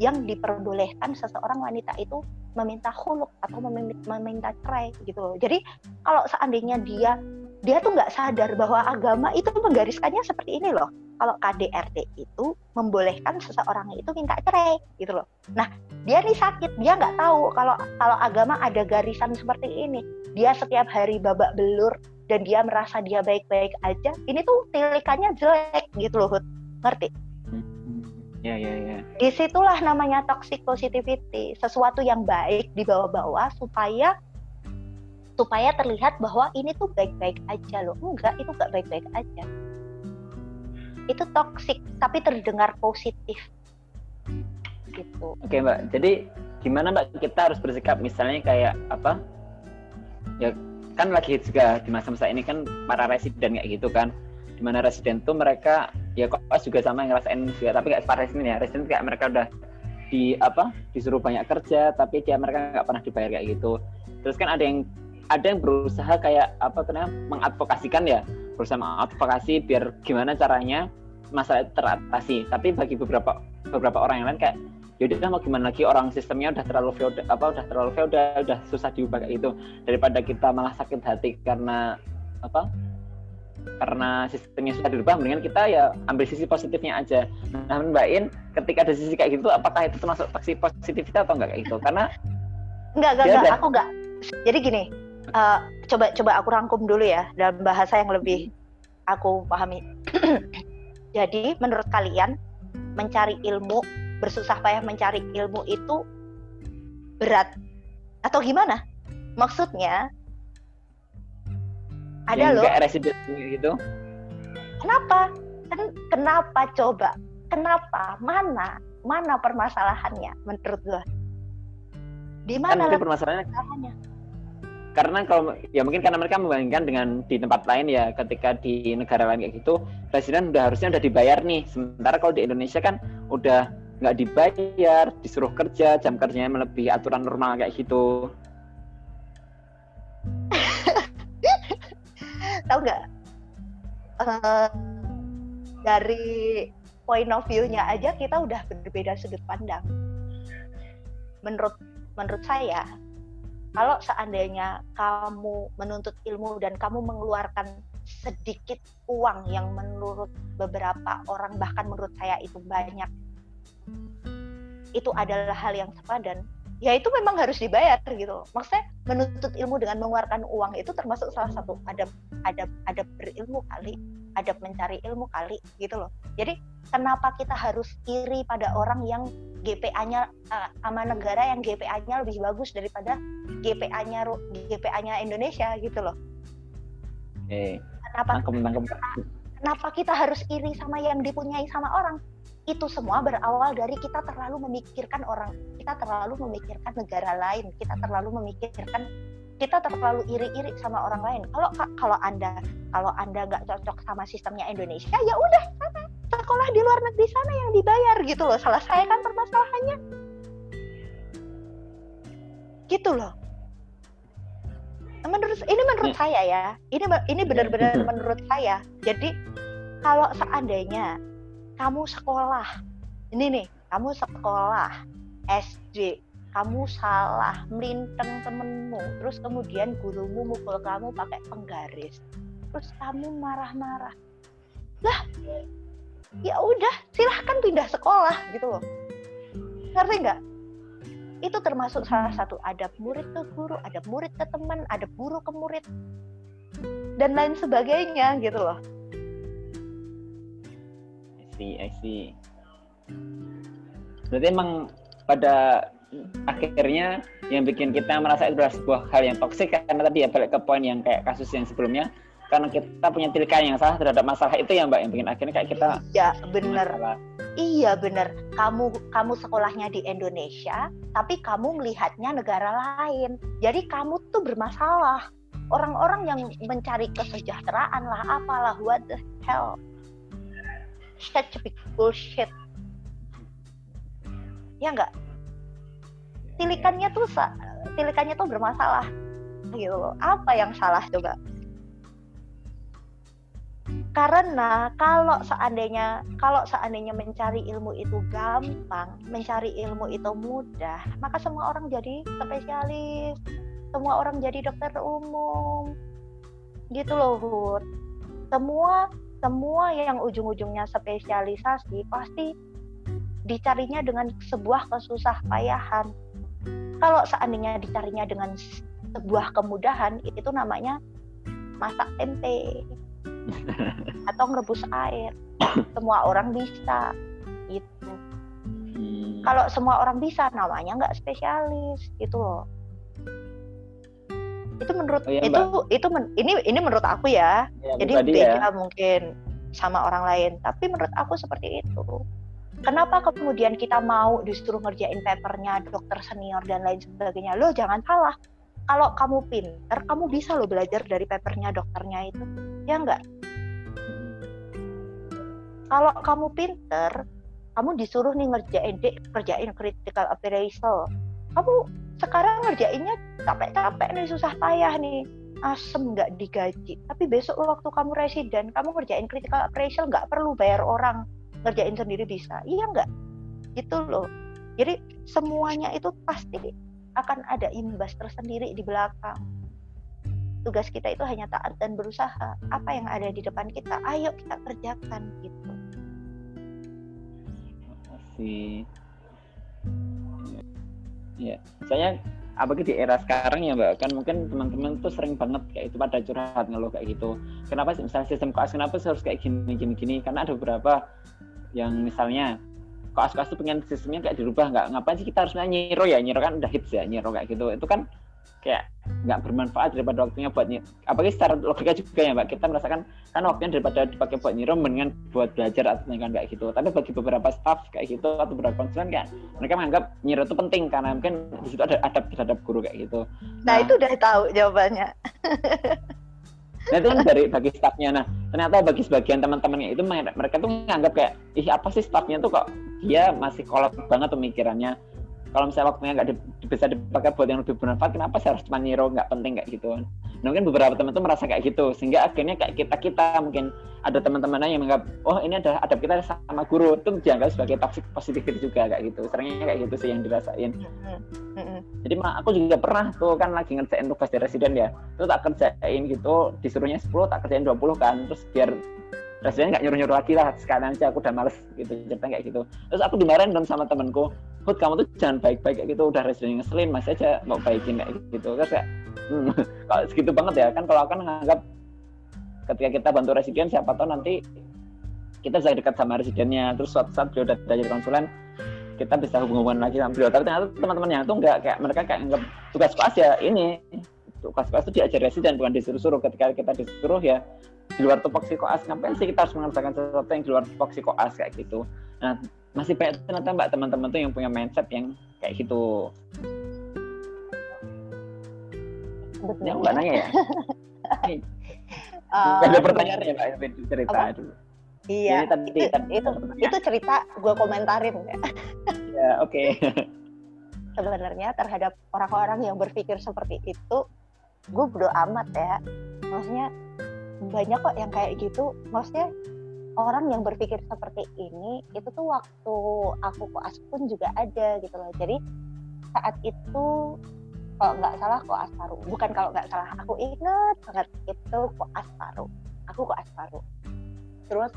[SPEAKER 2] yang diperbolehkan seseorang wanita itu meminta huluk atau meminta, meminta cerai gitu loh. Jadi kalau seandainya dia dia tuh nggak sadar bahwa agama itu menggariskannya seperti ini loh kalau KDRT itu membolehkan seseorang itu minta cerai gitu loh. Nah dia nih sakit dia nggak tahu kalau kalau agama ada garisan seperti ini. Dia setiap hari babak belur dan dia merasa dia baik-baik aja. Ini tuh tilikannya jelek gitu loh, Hud. ngerti?
[SPEAKER 1] Ya ya ya.
[SPEAKER 2] Di situlah namanya toxic positivity, sesuatu yang baik dibawa-bawa supaya supaya terlihat bahwa ini tuh baik-baik aja loh. Enggak, itu nggak baik-baik aja. Itu toksik tapi terdengar positif. Gitu.
[SPEAKER 1] Oke mbak. Jadi gimana mbak kita harus bersikap misalnya kayak apa? Ya kan lagi juga di masa-masa ini kan para residen kayak gitu kan. Di mana residen tuh mereka ya kok juga sama yang ngerasain juga tapi kayak para residen ya. Residen kayak mereka udah di apa? Disuruh banyak kerja tapi dia mereka nggak pernah dibayar kayak gitu. Terus kan ada yang ada yang berusaha kayak apa namanya mengadvokasikan ya. Berusaha mengadvokasi biar gimana caranya masalah teratasi. Tapi bagi beberapa beberapa orang yang lain kayak yaudah mau gimana lagi? Orang sistemnya udah terlalu feodal apa udah terlalu feodal udah susah diubah kayak gitu. Daripada kita malah sakit hati karena apa karena sistemnya sudah dirubah mendingan kita ya ambil sisi positifnya aja. Nah Mbak In ketika ada sisi kayak gitu apakah itu termasuk taksi positif atau enggak kayak gitu? Karena
[SPEAKER 2] enggak enggak, enggak aku enggak jadi gini uh, coba coba aku rangkum dulu ya dalam bahasa yang lebih aku pahami. [clears throat] Jadi menurut kalian mencari ilmu, bersusah payah mencari ilmu itu berat atau gimana? Maksudnya ada loh.
[SPEAKER 1] resident gitu.
[SPEAKER 2] Kenapa? Kan kenapa coba? Kenapa? Mana? Mana permasalahannya menurut gua? Di mana
[SPEAKER 1] kan permasalahannya? Karena kalau ya mungkin karena mereka membandingkan dengan di tempat lain ya ketika di negara lain kayak gitu presiden udah harusnya udah dibayar nih. Sementara kalau di Indonesia kan udah nggak dibayar disuruh kerja jam kerjanya melebihi aturan normal kayak gitu. [laughs]
[SPEAKER 2] Tahu nggak? Uh, dari point of view-nya aja kita udah berbeda sudut pandang. Menurut menurut saya kalau seandainya kamu menuntut ilmu dan kamu mengeluarkan sedikit uang yang menurut beberapa orang bahkan menurut saya itu banyak itu adalah hal yang sepadan ya itu memang harus dibayar gitu maksudnya menuntut ilmu dengan mengeluarkan uang itu termasuk salah satu adab adab adab berilmu kali adab mencari ilmu kali gitu loh. Jadi kenapa kita harus iri pada orang yang GPA-nya uh, sama negara yang GPA-nya lebih bagus daripada GPA-nya GPA-nya Indonesia gitu loh.
[SPEAKER 1] Eh, kenapa
[SPEAKER 2] kenapa kita harus iri sama yang dipunyai sama orang? Itu semua berawal dari kita terlalu memikirkan orang, kita terlalu memikirkan negara lain, kita terlalu memikirkan kita terlalu iri-iri sama orang lain. Kalau kalau anda kalau anda nggak cocok sama sistemnya Indonesia, ya udah sekolah di luar negeri sana yang dibayar gitu loh. Selesaikan permasalahannya. Gitu loh. Menurut ini menurut ya. saya ya. Ini ini benar-benar menurut saya. Jadi kalau seandainya kamu sekolah, ini nih, kamu sekolah SD, kamu salah melintang temenmu, terus kemudian gurumu mukul kamu pakai penggaris, terus kamu marah-marah. Lah, ya udah silahkan pindah sekolah gitu loh. Ngerti nggak? Itu termasuk salah satu adab murid ke guru adab murid ke teman adab guru ke murid dan lain sebagainya gitu loh.
[SPEAKER 1] I see I see. Berarti emang pada akhirnya yang bikin kita merasa itu adalah sebuah hal yang toksik karena tadi ya balik ke poin yang kayak kasus yang sebelumnya karena kita punya tilikan yang salah terhadap masalah itu ya mbak yang bikin akhirnya kayak kita
[SPEAKER 2] iya benar iya benar kamu kamu sekolahnya di Indonesia tapi kamu melihatnya negara lain. Jadi kamu tuh bermasalah. Orang-orang yang mencari kesejahteraan lah apalah what the hell. Such a big bullshit. Ya enggak tilikannya tuh tilikannya tuh bermasalah. Gitu apa yang salah coba karena kalau seandainya kalau seandainya mencari ilmu itu gampang, mencari ilmu itu mudah, maka semua orang jadi spesialis, semua orang jadi dokter umum. gitu loh Hud semua semua yang ujung-ujungnya spesialisasi pasti dicarinya dengan sebuah kesusah payahan. Kalau seandainya dicarinya dengan sebuah kemudahan itu namanya masak tempe atau ngerebus air. [coughs] Semua orang bisa gitu. Hmm. kalau semua orang bisa namanya nggak spesialis gitu loh. Itu menurut oh, iya, itu Mbak. itu men, ini ini menurut aku ya, ya jadi beda ya. mungkin sama orang lain. Tapi menurut aku seperti itu. Kenapa kemudian kita mau disuruh ngerjain papernya dokter senior dan lain sebagainya? Lo jangan salah kalau kamu pinter kamu bisa lo belajar dari papernya dokternya itu. Ya enggak kalau kamu pinter kamu disuruh nih ngerjain dek kerjain critical appraisal. Kamu sekarang ngerjainnya capek-capek nih susah payah nih. Asem nggak digaji. Tapi besok waktu kamu residen kamu ngerjain critical appraisal nggak perlu bayar orang. Ngerjain sendiri bisa. Iya nggak? Gitu loh. Jadi semuanya itu pasti akan ada imbas tersendiri di belakang. Tugas kita itu hanya taat dan berusaha. Apa yang ada di depan kita ayo kita kerjakan gitu.
[SPEAKER 1] Sih ya saya apalagi di era sekarang ya mbak kan mungkin teman-teman tuh sering banget kayak itu pada curhat ngeluh kayak gitu. Kenapa sih misalnya sistem koas kenapa harus kayak gini gini gini? Karena ada beberapa yang misalnya koas-koas tuh pengen sistemnya kayak dirubah nggak ngapain sih kita harus nyiro ya? Nyiro kan udah hits ya nyiro kayak gitu. Itu kan kayak nggak bermanfaat daripada waktunya buat nyiro apalagi secara logika juga ya mbak. Kita merasakan kan waktunya daripada dipakai buat nyiro mendingan buat belajar atau kan kayak gitu. Tapi bagi beberapa staff kayak gitu atau beberapa konsulen kan mereka menganggap nyiro itu penting karena mungkin di situ ada adab terhadap guru kayak gitu.
[SPEAKER 2] Nah, nah itu udah tahu jawabannya [laughs]
[SPEAKER 1] nah itu kan dari bagi staffnya. Nah ternyata bagi sebagian teman-temannya itu mereka tuh menganggap kayak ih apa sih staffnya tuh kok dia masih kolot banget pemikirannya kalau misalnya waktunya nggak di, bisa dipakai buat yang lebih bermanfaat kenapa saya harus cuma nyiro nggak penting kayak gitu? Nah mungkin beberapa teman tuh merasa kayak gitu sehingga akhirnya kayak kita kita mungkin ada teman-teman yang menganggap oh ini ada adab kita sama guru itu dianggap sebagai toxic positivity juga kayak gitu. Seringnya kayak gitu sih yang dirasain. Jadi mah aku juga pernah tuh kan lagi ngerjain tugas di residen ya itu tak kerjain gitu disuruhnya 10 tak kerjain 20 kan terus biar Residen nggak nyuruh-nyuruh lagi lah sekalian aja aku udah males gitu cerita kayak gitu. Terus aku dimarahin dong sama temenku Hud kamu tuh jangan baik-baik kayak gitu udah residen ngeselin masih aja mau baikin kayak gitu. Terus kayak hmm, [laughs] kalau segitu banget ya? Kan kalau aku kan nganggap ketika kita bantu residen siapa tahu nanti kita bisa dekat sama residennya terus suatu saat beliau udah jadi konsulen kita bisa hubungan lagi sama beliau. Tapi ternyata teman-teman yang itu nggak kayak mereka kayak nganggap tugas kelas ya ini tugas kelas itu diajar residen bukan disuruh-suruh ketika kita disuruh ya di luar tupoksi koas ngapain sih kita harus mengerjakan sesuatu yang di luar tupoksi koas kayak gitu nah masih banyak ternyata mbak teman-teman tuh yang punya mindset yang kayak gitu Betul. Ya, mbak nanya ya uh, [laughs] ada pertanyaan ya mbak cerita apa? dulu
[SPEAKER 2] Iya, tadi, itu, tadi, itu, itu cerita gue komentarin ya.
[SPEAKER 1] ya, oke. Okay.
[SPEAKER 2] Sebenarnya terhadap orang-orang yang berpikir seperti itu, gue bodo amat ya. Maksudnya banyak kok yang kayak gitu. Maksudnya orang yang berpikir seperti ini itu tuh waktu aku koas pun juga ada gitu loh. Jadi saat itu kalau nggak salah koas paru bukan kalau nggak salah aku ingat banget itu koas paru aku koas paru terus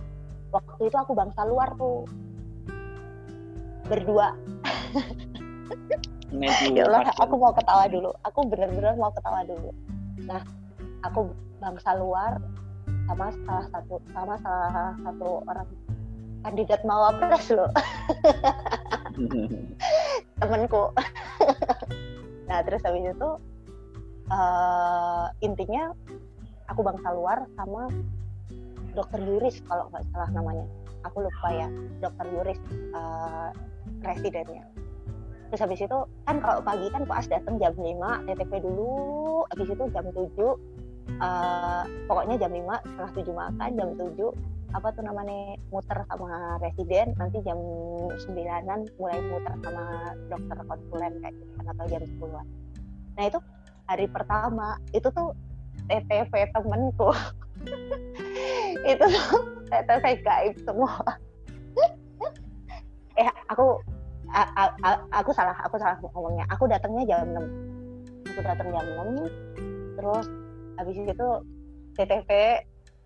[SPEAKER 2] waktu itu aku bangsa luar tuh. Berdua [laughs] [laughs] ya Allah aku mau ketawa dulu. Aku bener-bener mau ketawa dulu. Nah aku bangsa luar sama salah satu sama salah satu orang kandidat mawapres loh. [laughs] Temenku [laughs] nah terus habis itu uh, intinya aku bangsa luar sama dokter Yuris kalau nggak salah namanya. Aku lupa ya dokter Yuris uh, residennya terus habis itu kan kalau pagi kan pas datang jam 5 TTP dulu. Habis itu jam 7 uh, pokoknya jam 5 setelah 7 makan jam 7 apa tuh namanya muter sama residen. Nanti jam 9an mulai muter sama dokter konsulen kayak gitu kan atau jam 10 nah itu hari pertama itu tuh TTV temenku [laughs] itu tuh TTV gaib semua. [laughs] Eh aku a, a, a, aku salah aku salah ngomongnya. Aku datangnya jam 6 aku datang jam 6 terus habis itu TTV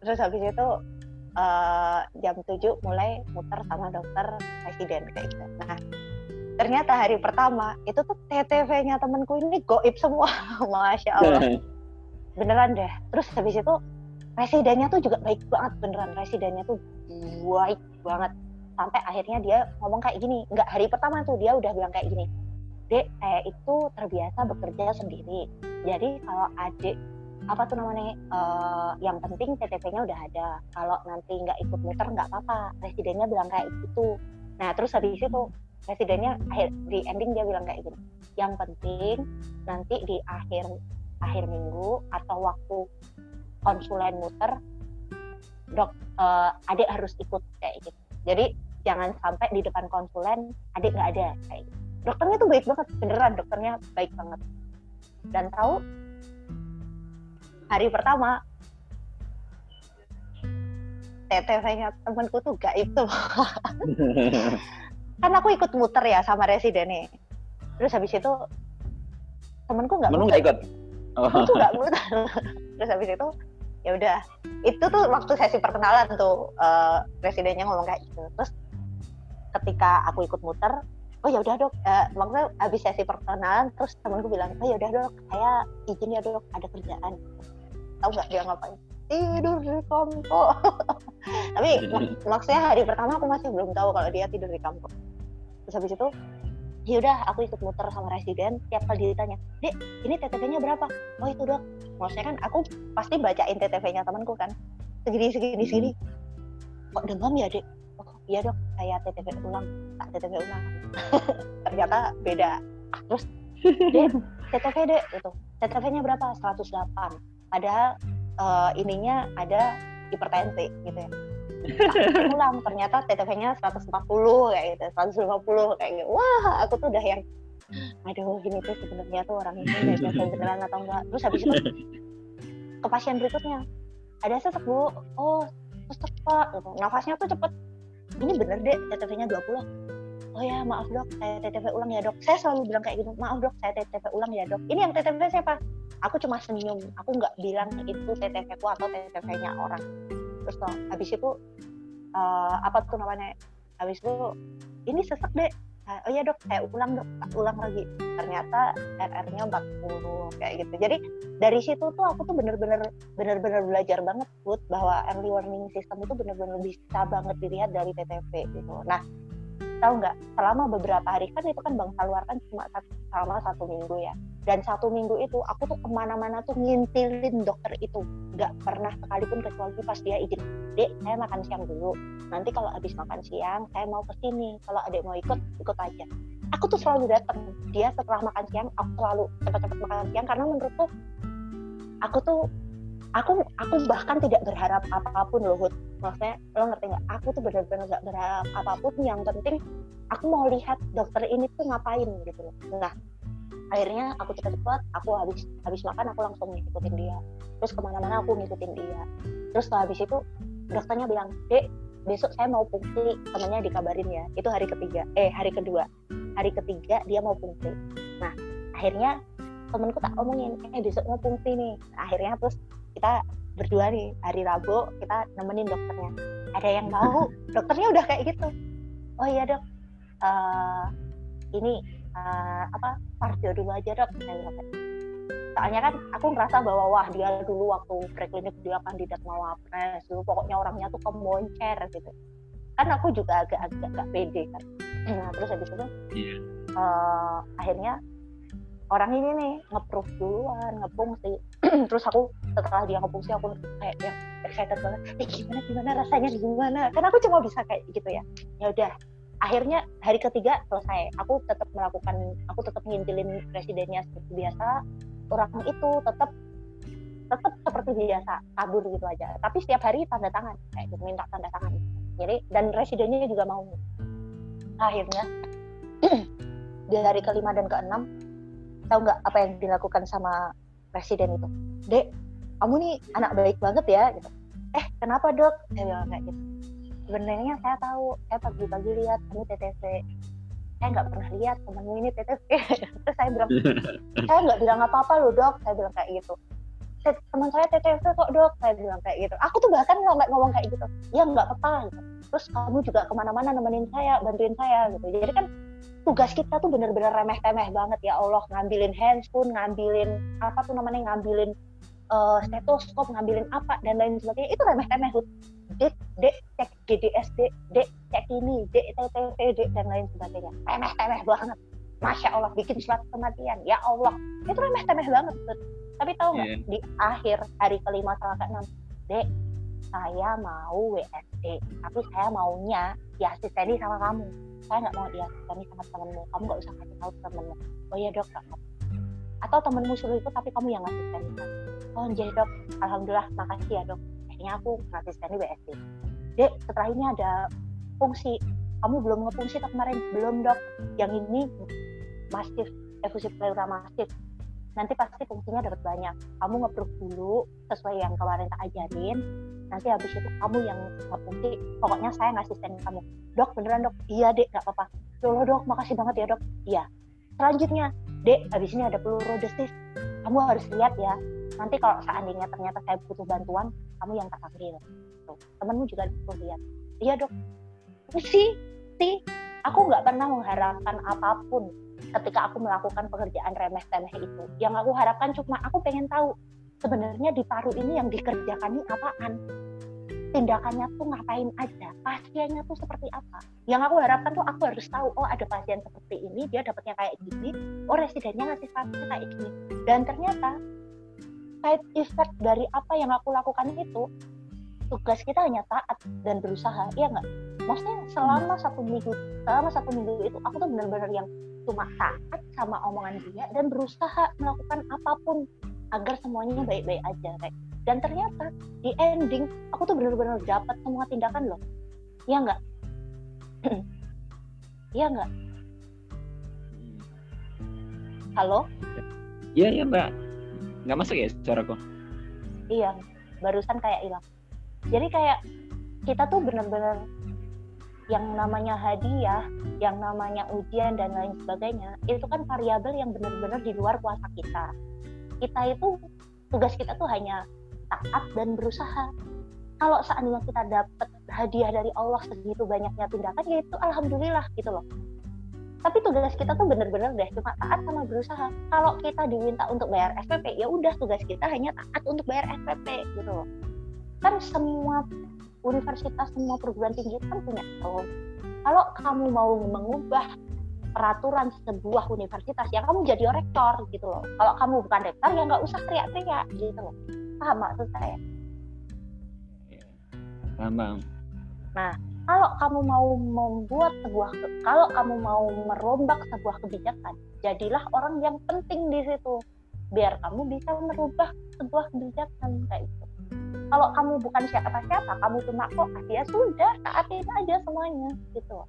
[SPEAKER 2] terus habis itu uh, jam 7 mulai muter sama dokter presiden kayak gitu. Nah ternyata hari pertama itu tuh TTV-nya temenku ini goib semua. [laughs] Masya Allah. [laughs] Beneran deh. Terus habis itu residennya tuh juga baik banget beneran. Residennya tuh baik banget sampai akhirnya dia ngomong kayak gini. Nggak hari pertama tuh dia udah bilang kayak gini. Dek saya itu terbiasa bekerja sendiri. Jadi kalau adik apa tuh namanya uh, yang penting TTP-nya udah ada. Kalau nanti nggak ikut muter nggak apa-apa. Residennya bilang kayak gitu. Nah terus habis itu presidennya akhir di ending dia bilang kayak gini. Yang penting nanti di akhir akhir minggu atau waktu konsulen muter dok uh, adik harus ikut kayak gitu. Jadi jangan sampai di depan konsulen adik nggak ada. Kayak gitu. dokternya tuh baik banget beneran dokternya baik banget. Dan tahu hari pertama TTV-nya temanku tuh gak itu. [laughs] Kan aku ikut muter ya sama residen nih. Terus habis itu temenku nggak
[SPEAKER 1] nggak ikut?
[SPEAKER 2] Oh. aku tuh nggak muter. [laughs] Terus habis itu ya udah. Itu tuh waktu sesi perkenalan tuh uh, residennya ngomong kayak gitu. Terus ketika aku ikut muter oh ya udah dok. Uh, maksudnya habis sesi perkenalan terus temenku bilang oh ya udah dok saya izin ya dok ada kerjaan. Tahu nggak dia ngapain? Tidur di kampung [laughs] tapi mak maksudnya hari pertama aku masih belum tahu kalau dia tidur di kampung terus habis itu ya udah aku ikut muter sama residen. Tiap kali ditanya dek ini TTV-nya berapa? Oh itu dok. Maksudnya kan aku pasti bacain TTV-nya temanku kan. Segini segini segini. Kok demam ya dek iya dok saya TTV ulang. Tak TTV ulang. [laughs] Ternyata beda. Terus dek TTV dek itu TTV-nya berapa? 108 padahal uh, ininya ada hipertensi gitu ya. Ulang ternyata TTV-nya 140 kayak gitu. 150 kayak gitu. Wah aku tuh udah yang aduh ini tuh sebenarnya tuh orang ini udah beneran atau enggak? Terus habis itu ke pasien berikutnya ada sesak bu. Oh sesak pak gitu. nafasnya tuh cepet ini bener deh TTV-nya 20 oh ya maaf dok. Saya TTV ulang ya dok. Saya selalu bilang kayak gitu. Maaf dok. Saya TTV ulang ya dok. Ini yang TTV siapa? Aku cuma senyum. Aku nggak bilang itu TTV ku atau TTV nya orang. Terus toh habis itu uh, apa tuh namanya? Habis itu ini sesak deh oh ya dok. Saya ulang dok. Ulang lagi. Ternyata RR-nya 40 kayak gitu. Jadi dari situ tuh aku tuh bener-bener bener-bener belajar banget Put, bahwa early warning system itu bener-bener bisa banget dilihat dari TTV gitu. Nah tahu nggak? Selama beberapa hari kan itu kan bang Salwar kan cuma satu, selama satu minggu ya. Dan satu minggu itu aku tuh ke mana-mana tuh ngintilin dokter itu. Nggak pernah sekalipun kecuali pas dia izin dek saya makan siang dulu. Nanti kalau habis makan siang saya mau ke sini. Kalau adek mau ikut ikut aja. Aku tuh selalu datang dia setelah makan siang aku selalu cepat-cepat makan siang. Karena menurutku aku tuh aku aku bahkan tidak berharap apa pun loh Hud. maksudnya lo ngerti nggak? Aku tuh benar-benar nggak berharap apa pun. Yang penting aku mau lihat dokter ini tuh ngapain gitu loh. Nah akhirnya aku cepat-cepat aku habis habis makan aku langsung ngikutin dia. Terus ke mana-mana aku ngikutin dia. Terus setelah habis itu dokternya bilang dek besok saya mau fungsi temennya dikabarin ya itu hari ketiga eh hari kedua. Hari ketiga dia mau fungsi nah akhirnya temenku tak omongin eh besok mau fungsi nih. Akhirnya terus kita berdua nih hari Rabu kita nemenin dokternya. Ada yang mau? [laughs] Dokternya udah kayak gitu. Oh iya dok. Uh, ini uh, apa kardio dulu aja dok. Bilang soalnya kan aku ngerasa bahwa wah dia dulu waktu preklinik dia kandidat mau apres dulu pokoknya orangnya tuh kemoncer gitu. Kan aku juga agak-agak gak pede kan. Nah terus habis itu yeah. uh, akhirnya orang ini nih ngeproof duluan ngefungsi [clears throat] terus aku setelah dia ngefungsi aku kayak yang excited banget. Eh gimana gimana rasanya gimana? Karena aku cuma bisa kayak gitu ya. Ya udah akhirnya hari ketiga selesai. Aku tetap melakukan aku tetap ngintilin presidennya seperti biasa. Orang itu tetap tetap seperti biasa kabur gitu aja. Tapi setiap hari tanda tangan kayak gitu minta tanda tangan. Jadi dan residennya juga mau. Akhirnya [clears throat] di hari kelima dan keenam tahu nggak apa yang dilakukan sama presiden itu? Dek kamu nih anak baik banget ya gitu. Eh kenapa dok? Saya bilang kayak gitu. Sebenarnya saya tahu saya pagi-pagi lihat kamu TTV saya nggak pernah lihat temanmu ini TTV [laughs] terus saya bilang [laughs] saya nggak bilang apa-apa loh dok. Saya bilang kayak gitu. Teman saya TTV kok dok? Saya bilang kayak gitu. Aku tuh bahkan nggak ngomong kayak gitu. Ya nggak apa-apa gitu. terus kamu juga ke mana-mana nemenin saya bantuin saya gitu. Jadi kan tugas kita tuh bener-bener remeh-temeh banget ya Allah. Ngambilin handphone ngambilin apa tuh namanya ngambilin uh, stetoskop ngambilin apa dan lain sebagainya. Itu remeh-temeh dek dek cek GDSD dek cek ini dek TTV dek dan lain sebagainya. Remeh-temeh banget. Masya Allah bikin surat kematian. Ya Allah. Itu remeh-temeh banget tapi tahu nggak yeah. di akhir hari kelima setelah keenam dek saya mau WSD tapi saya maunya diasisteni sama kamu. Saya nggak mau diasisteni sama temenmu. Kamu nggak usah kasih tahu temenmu. Oh ya dok atau temenmu suruh ikut tapi kamu yang asisteni oh jadi dok. Alhamdulillah makasih ya dok. Akhirnya aku asisteni WSD dek setelah ini ada fungsi. Kamu belum ngefungsi tak kemarin? Belum dok. Yang ini masif efusi pleura masif nanti pasti fungsinya dapat banyak. Kamu ngeproof dulu sesuai yang kemarin tak ajarin. Nanti habis itu kamu yang ngefungsi pokoknya saya ngasih stand kamu. Dok beneran dok? Iya dek. Nggak apa-apa. Loh dok. Makasih banget ya dok. Iya. Selanjutnya dek habis ini ada desis kamu harus lihat ya. Nanti kalau seandainya ternyata saya butuh bantuan kamu yang tak panggil tuh temenmu juga perlu lihat. Iya dok. Sih sih. Aku nggak pernah mengharapkan apa pun ketika aku melakukan pekerjaan remeh-temeh itu. Yang aku harapkan cuma aku pengen tahu sebenarnya di paru ini yang dikerjakan ini apaan. Tindakannya tuh ngapain aja, pasiennya tuh seperti apa. Yang aku harapkan tuh aku harus tahu, oh ada pasien seperti ini, dia dapatnya kayak gini, oh residennya ngasih pasien kayak gini. Dan ternyata side effect dari apa yang aku lakukan itu, tugas kita hanya taat dan berusaha, iya nggak? Maksudnya selama satu minggu, selama satu minggu itu aku tuh benar-benar yang cuma taat sama omongan dia dan berusaha melakukan apa pun agar semuanya baik-baik aja kayak. Dan ternyata di ending aku tuh benar-benar dapat semua tindakan loh. Ya enggak iya enggak [clears throat] halo?
[SPEAKER 1] Iya iya mbak. Nggak masuk ya suaraku?
[SPEAKER 2] Iya barusan kayak hilang jadi kayak kita tuh benar-benar yang namanya hadiah, yang namanya ujian dan lain sebagainya, itu kan variabel yang benar-benar di luar kuasa kita. Kita itu tugas kita tuh hanya taat dan berusaha. Kalau seandainya kita dapat hadiah dari Allah segitu banyaknya tindakan, ya itu alhamdulillah gitu loh. Tapi tugas kita tuh benar-benar deh cuma taat sama berusaha. Kalau kita diminta untuk bayar SPP, ya udah tugas kita hanya taat untuk bayar SPP gitu loh. Kan semua universitas semua perguruan tinggi kan punya tahun. Kalau kamu mau mengubah peraturan sebuah universitas, ya kamu jadi rektor gitu loh. Kalau kamu bukan rektor, ya nggak usah teriak-teriak gitu loh. Paham maksud saya?
[SPEAKER 1] Paham,
[SPEAKER 2] Nah, kalau kamu mau membuat sebuah, kalau kamu mau merombak sebuah kebijakan, jadilah orang yang penting di situ, biar kamu bisa merubah sebuah kebijakan kayak gitu kalau kamu bukan siapa-siapa kamu cuma kok ya sudah taatin aja semuanya gitu.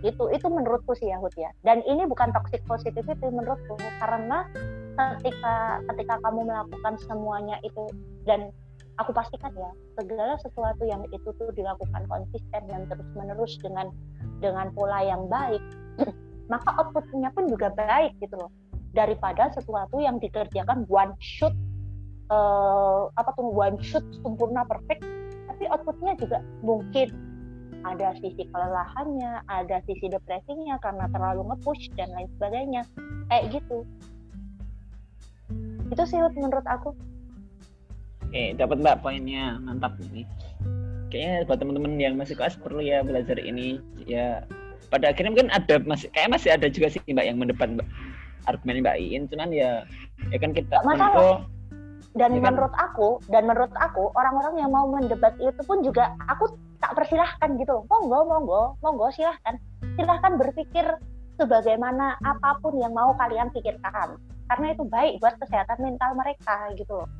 [SPEAKER 2] Itu itu menurutku sih Yahud ya. Dan ini bukan toxic positivity menurutku karena ketika ketika kamu melakukan semuanya itu dan aku pastikan ya segala sesuatu yang itu tuh dilakukan konsisten dan terus menerus dengan dengan pola yang baik [clears throat] maka outputnya pun juga baik gitu loh. Daripada sesuatu yang dikerjakan one shot uh, apa tuh one shot sempurna perfect tapi outputnya juga mungkin ada sisi kelelahannya, ada sisi depresinya karena terlalu nge-push dan lain sebagainya. Kayak gitu. Itu sih menurut aku.
[SPEAKER 1] Oke, dapat Mbak poinnya. Mantap ini. Kayaknya buat teman-teman yang masih kelas perlu ya belajar ini ya pada akhirnya mungkin ada masih kayak masih ada juga sih Mbak yang mendebat Mbak argumen Mbak Iin cuman ya ya kan kita
[SPEAKER 2] Masalah dan ya kan? menurut aku dan menurut aku orang-orang yang mau mendebat itu pun juga aku tak persilahkan gitu. Monggo monggo monggo silahkan. Silahkan berpikir sebagaimana apa pun yang mau kalian pikirkan. Karena itu baik buat kesehatan mental mereka gitu loh.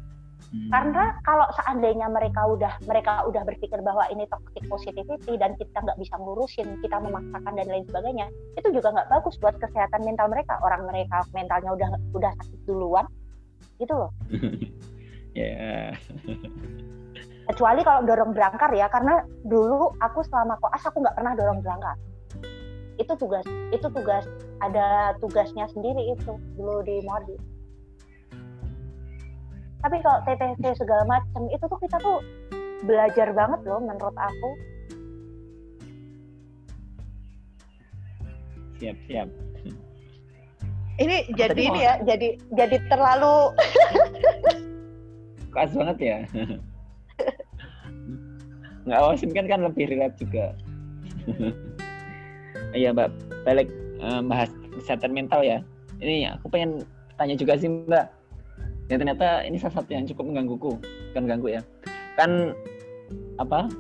[SPEAKER 2] Hmm. karena kalau seandainya mereka udah mereka udah berpikir bahwa ini toxic positivity dan kita nggak bisa ngurusin kita memaksakan dan lain sebagainya itu juga nggak bagus buat kesehatan mental mereka. Orang mereka mentalnya udah udah sakit duluan gitu loh. [laughs]
[SPEAKER 1] Ya. Yeah.
[SPEAKER 2] kecuali kalau dorong berangkar ya karena dulu aku selama koas aku nggak pernah dorong berangkar. Itu tugas itu tugas ada tugasnya sendiri itu dulu di Modi tapi kalau TTC segala macam itu tuh kita tuh belajar banget loh menurut aku.
[SPEAKER 1] Siap siap
[SPEAKER 2] ini jadi ini ya jadi jadi terlalu [laughs]
[SPEAKER 1] keras banget ya. Nggak awasin kan kan lebih relate juga. [laughs] Iya mbak. Balik um, bahas kesehatan mental ya. Ini aku pengen tanya juga sih mbak. Ya ternyata ini salah satu yang cukup menggangguku. Kan ganggu ya. Kan apa?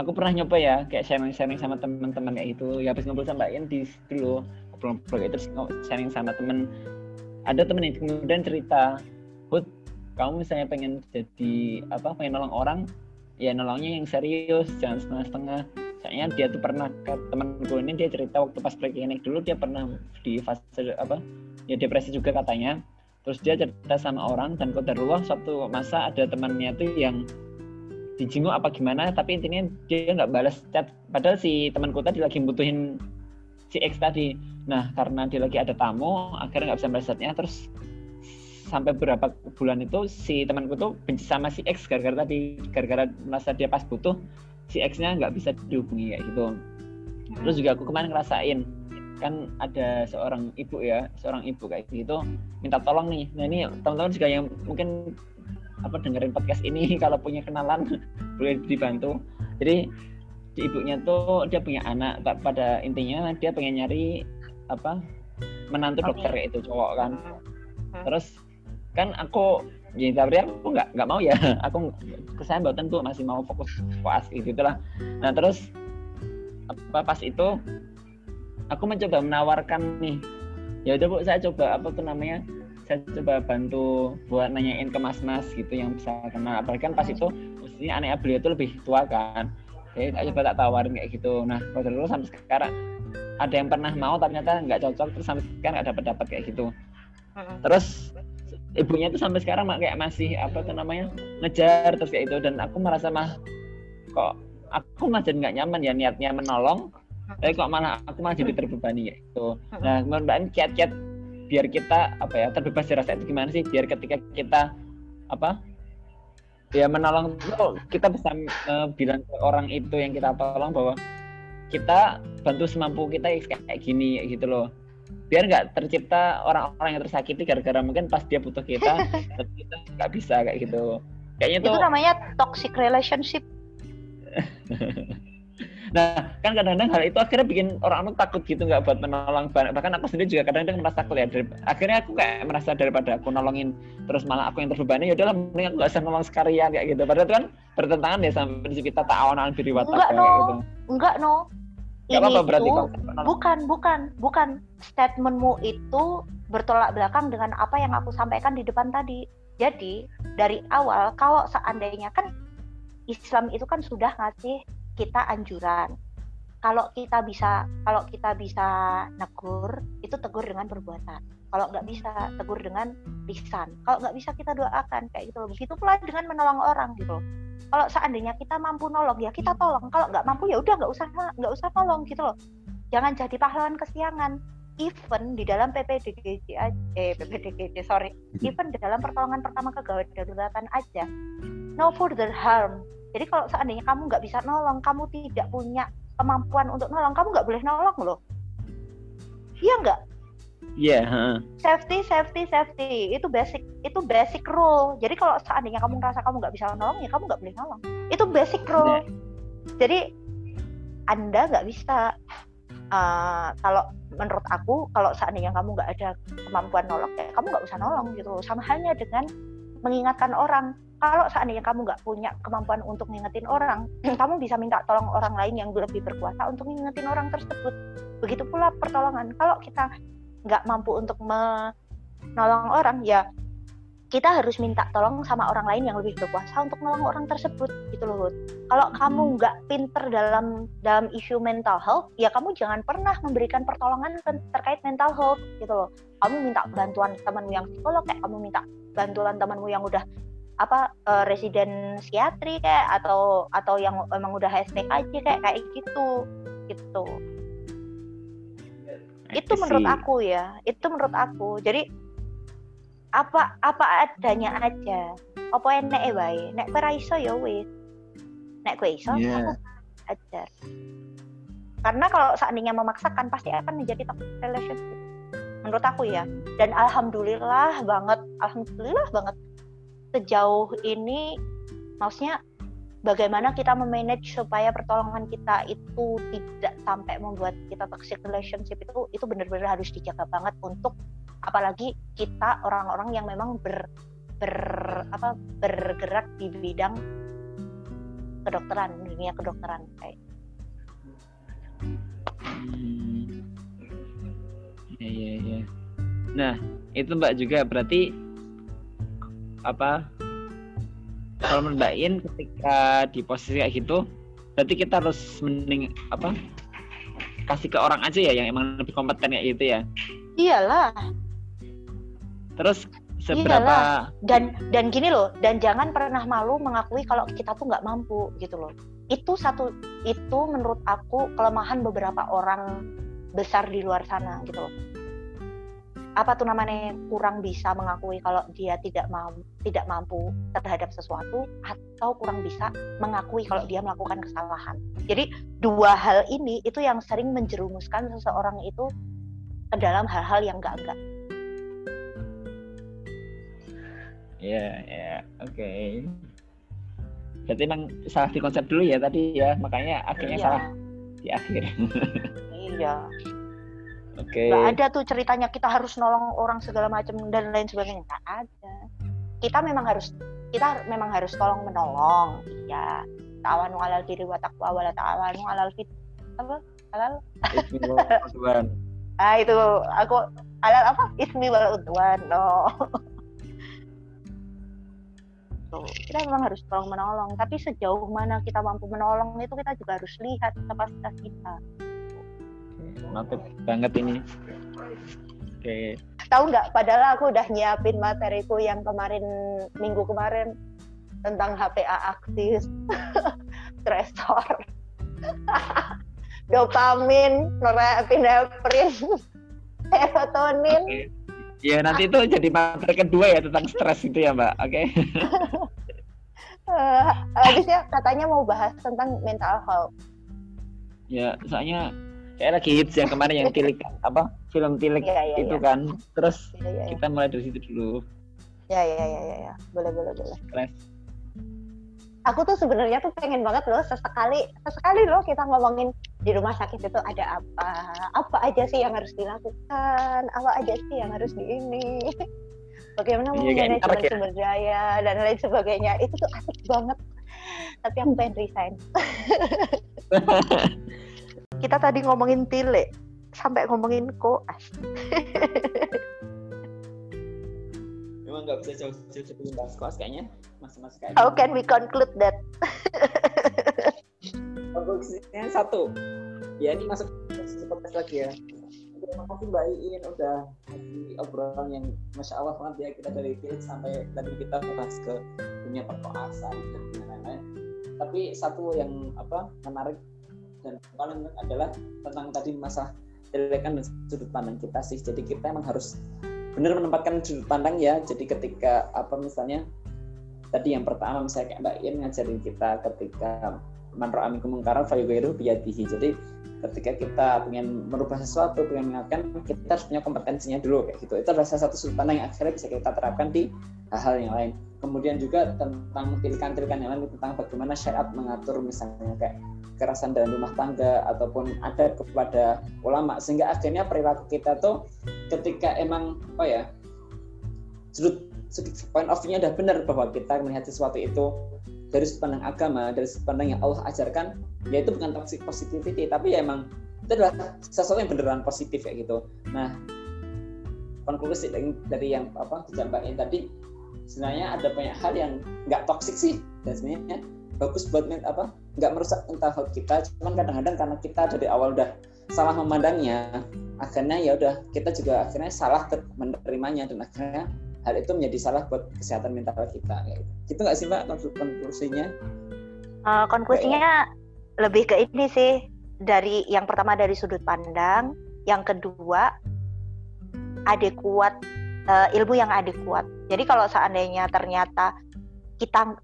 [SPEAKER 1] Aku pernah nyoba ya kayak sharing-sharing sama teman-teman kayak gitu. Ya habis ngobrol sama Mbak di dulu ngobrol-ngobrol kayak terus sharing sama temen. Ada temen yang kemudian cerita Hud kamu misalnya pengen jadi apa pengen nolong orang ya nolongnya yang serius jangan setengah-setengah. Soalnya dia tuh pernah temanku ini dia cerita waktu pas preklinik dulu dia pernah di fase apa ya depresi juga katanya. Terus dia cerita sama orang dan kodarullah suatu masa ada temannya tuh yang dijenguk apa gimana tapi intinya dia nggak balas chat. Padahal si temanku tadi lagi butuhin si X tadi. Nah karena dia lagi ada tamu akhirnya nggak bisa balas chatnya terus sampai beberapa bulan itu si temanku tuh benci sama si X gara-gara tadi gara-gara merasa dia pas butuh si X-nya nggak bisa dihubungi kayak gitu. Terus juga aku kemarin ngerasain kan ada seorang ibu ya seorang ibu kayak gitu minta tolong nih. Nah ini teman-teman juga yang mungkin apa dengerin podcast ini [laughs] kalau punya kenalan [laughs] boleh dibantu. Jadi di ibunya tuh dia punya anak pada intinya dia pengen nyari apa menantu dokter itu cowok kan. Terus kan aku ya tapi aku nggak nggak mau ya. [laughs] Aku kesan buatan tuh masih mau fokus puas gitu lah nah terus apa pas itu aku mencoba menawarkan nih. Ya udah bu saya coba apa tuh namanya saya coba bantu buat nanyain ke mas-mas gitu yang bisa kenal. Apalagi kan pas itu mestinya aneh beliau itu lebih tua kan jadi saya coba tak tawarin kayak gitu. Nah terus sampai sekarang ada yang pernah mau ternyata nggak cocok terus sampai sekarang nggak dapat dapat kayak gitu. Terus ibunya itu sampai sekarang kayak masih apa tuh namanya ngejar terus kayak itu dan aku merasa mah kok aku masih nggak nyaman ya niatnya menolong tapi kok malah aku malah jadi terbebani ya itu nah kemudian kiat-kiat biar kita apa ya terbebas dari rasa itu gimana sih? Biar ketika kita apa ya menolong itu kita bisa uh, bilang ke orang itu yang kita tolong bahwa kita bantu semampu kita kayak gini gitu loh. Biar nggak tercipta orang-orang yang tersakiti gara-gara mungkin pas dia butuh kita [laughs] tapi kita nggak bisa kayak gitu. Kayaknya
[SPEAKER 2] itu namanya toxic relationship [laughs]
[SPEAKER 1] nah kan kadang-kadang hal itu akhirnya bikin orang-orang takut gitu nggak buat menolong bahkan aku sendiri juga kadang-kadang merasa takut ya akhirnya aku kayak merasa daripada aku nolongin terus malah aku yang terbebani ya udahlah mending aku gak usah nolong sekalian kayak gitu. Padahal itu kan bertentangan ya sama prinsip kita ta'awan biri
[SPEAKER 2] enggak no. kayak gitu. enggak no. Ini apa, berarti itu bukan bukan bukan. Statementmu itu bertolak belakang dengan apa yang aku sampaikan di depan tadi. Jadi dari awal kalau seandainya kan Islam itu kan sudah ngasih kita anjuran. Kalau kita bisa kalau kita bisa negur itu tegur dengan perbuatan. Kalau nggak bisa tegur dengan lisan. Kalau nggak bisa kita doakan kayak gitu. Begitu pula dengan menolong orang gitu kalau seandainya kita mampu nolong ya kita tolong kalau nggak mampu ya udah nggak usah nggak usah tolong gitu loh jangan jadi pahlawan kesiangan even di dalam PPDGJ eh PPDGJ sorry hmm. even di dalam pertolongan pertama kegawat daruratan aja no further harm jadi kalau seandainya kamu nggak bisa nolong kamu tidak punya kemampuan untuk nolong kamu nggak boleh nolong loh iya nggak
[SPEAKER 1] Iya. Yeah,
[SPEAKER 2] Safety, safety, safety. Itu basic, itu basic rule. Jadi kalau seandainya kamu ngerasa kamu nggak bisa nolong, ya kamu nggak boleh nolong. Itu basic rule. Yeah. Jadi anda nggak bisa. Uh, kalau menurut aku, kalau seandainya kamu nggak ada kemampuan nolong, ya kamu nggak usah nolong gitu. Sama halnya dengan mengingatkan orang. Kalau seandainya kamu nggak punya kemampuan untuk ngingetin orang, [clears throat] kamu bisa minta tolong orang lain yang lebih berkuasa untuk ngingetin orang tersebut. Begitu pula pertolongan. Kalau kita nggak mampu untuk menolong orang ya kita harus minta tolong sama orang lain yang lebih berkuasa untuk menolong orang tersebut gitu loh Kalau kamu hmm. nggak pinter dalam dalam isu mental health, ya kamu jangan pernah memberikan pertolongan terkait mental health gitu loh. Kamu minta bantuan temanmu yang psikolog kayak kamu minta bantuan temanmu yang udah apa uh, residen psikiatri kayak atau atau yang emang udah aja kayak kayak gitu gitu. Itu menurut aku ya itu menurut aku. Jadi apa apa adanya aja. Apa enek e wae? Nek kowe iso ya wis. Nek kowe iso yeah. ajar. Karena kalau seandainya memaksakan pasti akan menjadi toxic relationship. Menurut aku ya. Dan alhamdulillah banget alhamdulillah banget sejauh ini maksudnya bagaimana kita memanage supaya pertolongan kita itu tidak sampai membuat kita toxic relationship itu itu benar-benar harus dijaga banget untuk apalagi kita orang-orang yang memang ber, ber apa bergerak di bidang kedokteran dunia kedokteran kayak
[SPEAKER 1] hmm. ya ya ya nah itu mbak juga berarti apa kalau menurut mbak In ketika di posisi kayak gitu berarti kita harus mending apa kasih ke orang aja ya yang emang lebih kompeten kayak gitu ya?
[SPEAKER 2] Iyalah.
[SPEAKER 1] Terus seberapa Iyalah.
[SPEAKER 2] dan dan gini loh dan jangan pernah malu mengakui kalau kita tuh nggak mampu gitu loh. Itu satu itu menurut aku kelemahan beberapa orang besar di luar sana gitu loh apa tuh namanya kurang bisa mengakui kalau dia tidak mampu tidak mampu terhadap sesuatu atau kurang bisa mengakui kalau dia melakukan kesalahan jadi dua hal ini itu yang sering menjerumuskan seseorang itu ke dalam hal-hal yang enggak enggak
[SPEAKER 1] Ya, ya, oke. Okay. Berarti emang salah di konsep dulu ya tadi ya, makanya akhirnya iya. salah di akhir. [laughs]
[SPEAKER 2] iya. Okay. Gak ada tuh ceritanya kita harus nolong orang segala macam dan lain sebagainya. Gak ada. Kita memang harus kita memang harus tolong menolong. Iya. Tawanu alal diri wa taqwa wa ta'awanu alal fit apa? Halal. [laughs] ah itu aku alal apa? Ismi wal udwan. No kita memang harus tolong menolong tapi sejauh mana kita mampu menolong itu kita juga harus lihat kapasitas kita
[SPEAKER 1] mantap banget ini oke okay.
[SPEAKER 2] tahu nggak padahal aku udah nyiapin materiku yang kemarin minggu kemarin tentang HPA aktif [laughs] stresor [laughs] dopamin norepinefrin [laughs] serotonin okay
[SPEAKER 1] Ya nanti itu jadi materi kedua ya tentang stres itu ya Mbak. Oke. Okay?
[SPEAKER 2] uh, habisnya katanya mau bahas tentang mental health.
[SPEAKER 1] Ya, soalnya kayak lagi hits yang kemarin yang tilik apa film tilik ya, ya, itu ya. kan. Terus ya, ya, ya. kita mulai dari situ dulu.
[SPEAKER 2] Ya ya ya ya ya. Boleh boleh boleh. Stres aku tuh sebenarnya tuh pengen banget loh sesekali sesekali loh kita ngomongin di rumah sakit itu ada apa apa aja sih yang harus dilakukan apa aja sih yang harus di ini [laughs] bagaimana iya, manajemen ya. sumber daya dan lain sebagainya itu tuh asik banget tapi aku pengen resign [laughs] kita tadi ngomongin tile sampai ngomongin koas
[SPEAKER 1] memang nggak bisa jauh-jauh sebelum bahas koas kayaknya
[SPEAKER 2] mas-mas kayak How can we conclude that?
[SPEAKER 1] Konklusinya satu, ya ini masuk podcast lagi ya. Terima kasih Mbak Iin udah ngasih obrolan yang masya Allah banget ya kita dari tilik sampai tadi kita bahas ke dunia perkoasan dan lain-lain. Tapi satu yang apa menarik dan paling adalah tentang tadi masa telekan dan sudut pandang kita sih. Jadi kita emang harus benar menempatkan sudut pandang ya. Jadi ketika apa misalnya tadi yang pertama misalnya kayak Mbak Ian ngajarin kita ketika manro amikum mengkaran fayugairu biyadihi jadi ketika kita pengen merubah sesuatu pengen mengingatkan kita harus punya kompetensinya dulu kayak gitu itu adalah salah satu sudut pandang yang akhirnya bisa kita terapkan di hal-hal yang lain kemudian juga tentang tilikan-tilikan yang lain tentang bagaimana syariat mengatur misalnya kayak kekerasan dalam rumah tangga ataupun ada kepada ulama sehingga akhirnya perilaku kita tuh ketika emang apa ya sudut point of view-nya udah benar bahwa kita melihat sesuatu itu dari sudut pandang agama, dari sudut pandang yang Allah ajarkan, ya itu bukan toxic positivity, tapi ya emang itu adalah sesuatu yang beneran positif kayak gitu. Nah, konklusi dari, yang apa dijabarin tadi, sebenarnya ada banyak hal yang nggak toxic sih, dan sebenarnya bagus buat apa nggak merusak mental health kita, cuman kadang-kadang karena kita dari awal udah salah memandangnya, akhirnya ya udah kita juga akhirnya salah menerimanya dan akhirnya hal itu menjadi salah buat kesehatan mental kita gitu. Gitu nggak sih Mbak konklusinya?
[SPEAKER 2] Uh, konklusinya lebih ke ini sih dari yang pertama dari sudut pandang, yang kedua adekuat uh, ilmu yang adekuat. Jadi kalau seandainya ternyata kita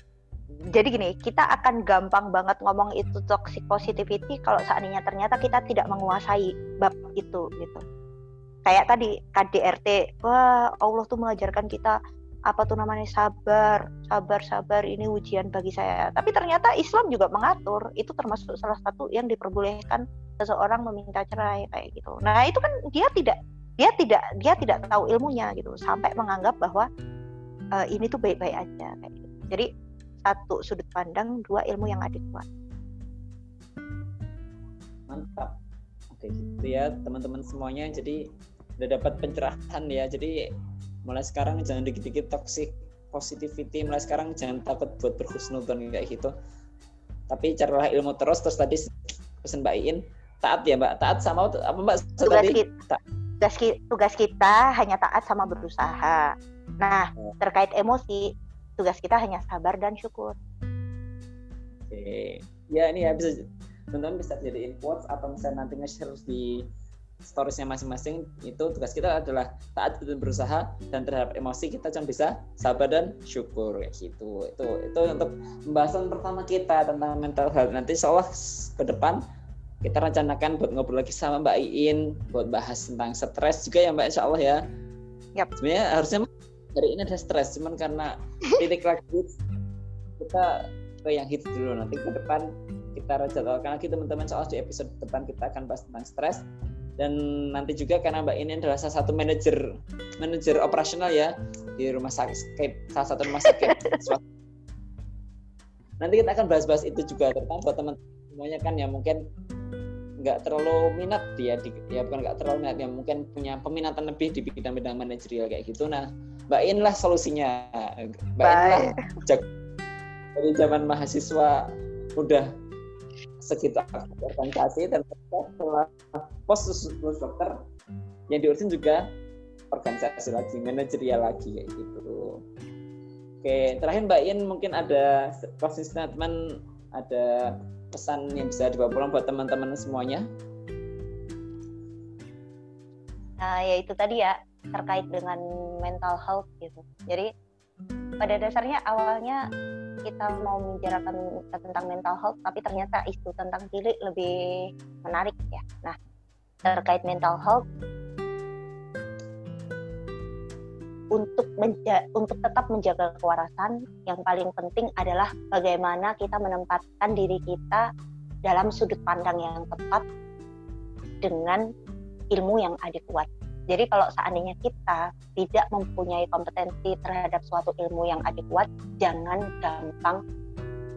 [SPEAKER 2] jadi gini, kita akan gampang banget ngomong itu toxic positivity kalau seandainya ternyata kita tidak menguasai bab itu gitu. Kayak tadi KDRT, wah Allah tuh mengajarkan kita apa tuh namanya sabar, sabar, sabar ini ujian bagi saya. Tapi ternyata Islam juga mengatur itu termasuk salah satu yang diperbolehkan seseorang meminta cerai kayak gitu. Nah itu kan dia tidak dia tidak dia tidak tahu ilmunya gitu sampai menganggap bahwa uh, ini tuh baik-baik aja kayak gitu. Jadi satu sudut pandang, dua ilmu yang adekuat.
[SPEAKER 1] Mantap. Oke, gitu ya teman-teman semuanya. Jadi udah dapat pencerahan ya. Jadi mulai sekarang jangan dikit-dikit toxic positivity. Mulai sekarang jangan takut buat berhusnudon kayak gitu. Tapi carilah ilmu terus. Terus tadi pesan Mbak Iin taat ya Mbak. Taat sama apa Mbak?
[SPEAKER 2] Tadi? Kita, tugas, tugas kita hanya taat sama berusaha. Nah, terkait emosi, tugas kita hanya sabar dan syukur.
[SPEAKER 1] Oke, ya ini ya bisa teman-teman bisa jadi quotes atau misalnya nanti nge-share di storiesnya masing-masing itu tugas kita adalah taat dan berusaha dan terhadap emosi kita cuma bisa sabar dan syukur ya gitu itu itu untuk pembahasan pertama kita tentang mental health nanti Allah ke depan kita rencanakan buat ngobrol lagi sama Mbak Iin buat bahas tentang stres juga ya Mbak Insya Allah ya. Yap. Sebenarnya harusnya hari ini ada stres cuman karena titik lagi kita ke yang hits dulu nanti ke depan kita jadwalkan lagi teman-teman soal di episode depan kita akan bahas tentang stres dan nanti juga karena Mbak ini adalah salah satu manajer manajer operasional ya di rumah sakit salah satu rumah sakit [laughs] nanti kita akan bahas-bahas itu juga terutama buat teman semuanya kan ya mungkin nggak terlalu minat dia di, ya bukan nggak terlalu minat ya mungkin punya peminatan lebih di bidang-bidang manajerial kayak gitu. Nah Mbak In lah solusinya. Mbak In lah dari zaman mahasiswa udah segitu organisasi dan setelah pos dokter yang diurusin juga organisasi lagi manajerial lagi kayak gitu. Oke terakhir Mbak In mungkin ada closing statement ada pesan yang bisa dibawa pulang buat teman-teman semuanya?
[SPEAKER 2] Nah, ya itu tadi ya terkait dengan mental health gitu. Jadi pada dasarnya awalnya kita mau membicarakan tentang mental health, tapi ternyata isu tentang cilik lebih menarik ya. Nah, terkait mental health untuk menja untuk tetap menjaga kewarasan yang paling penting adalah bagaimana kita menempatkan diri kita dalam sudut pandang yang tepat dengan ilmu yang adekuat. Jadi kalau seandainya kita tidak mempunyai kompetensi terhadap suatu ilmu yang adekuat, jangan gampang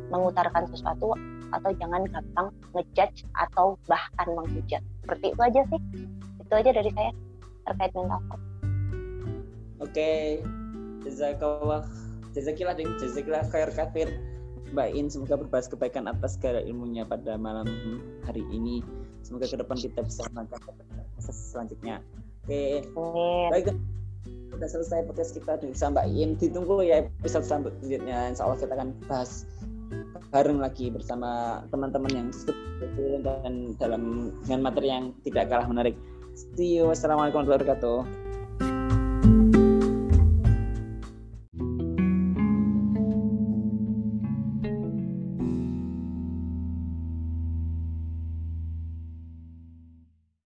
[SPEAKER 2] mengutarakan sesuatu atau jangan gampang ngejudge atau bahkan menghujat. Seperti itu aja sih. Itu aja dari saya terkait mental health.
[SPEAKER 1] Oke, jazakallah, jazakillah dan jazakillah khair kafir. Mbak In, semoga berbahas kebaikan atas segala ilmunya pada malam hari ini. Semoga ke depan kita bisa melakukan proses selanjutnya. Oke, baik. Sudah selesai podcast kita dengan Mbak In. Ditunggu ya episode selanjutnya. Insya Allah kita akan bahas bareng lagi bersama teman-teman yang dan dalam dengan materi yang tidak kalah menarik. See you. Wassalamualaikum warahmatullahi wabarakatuh.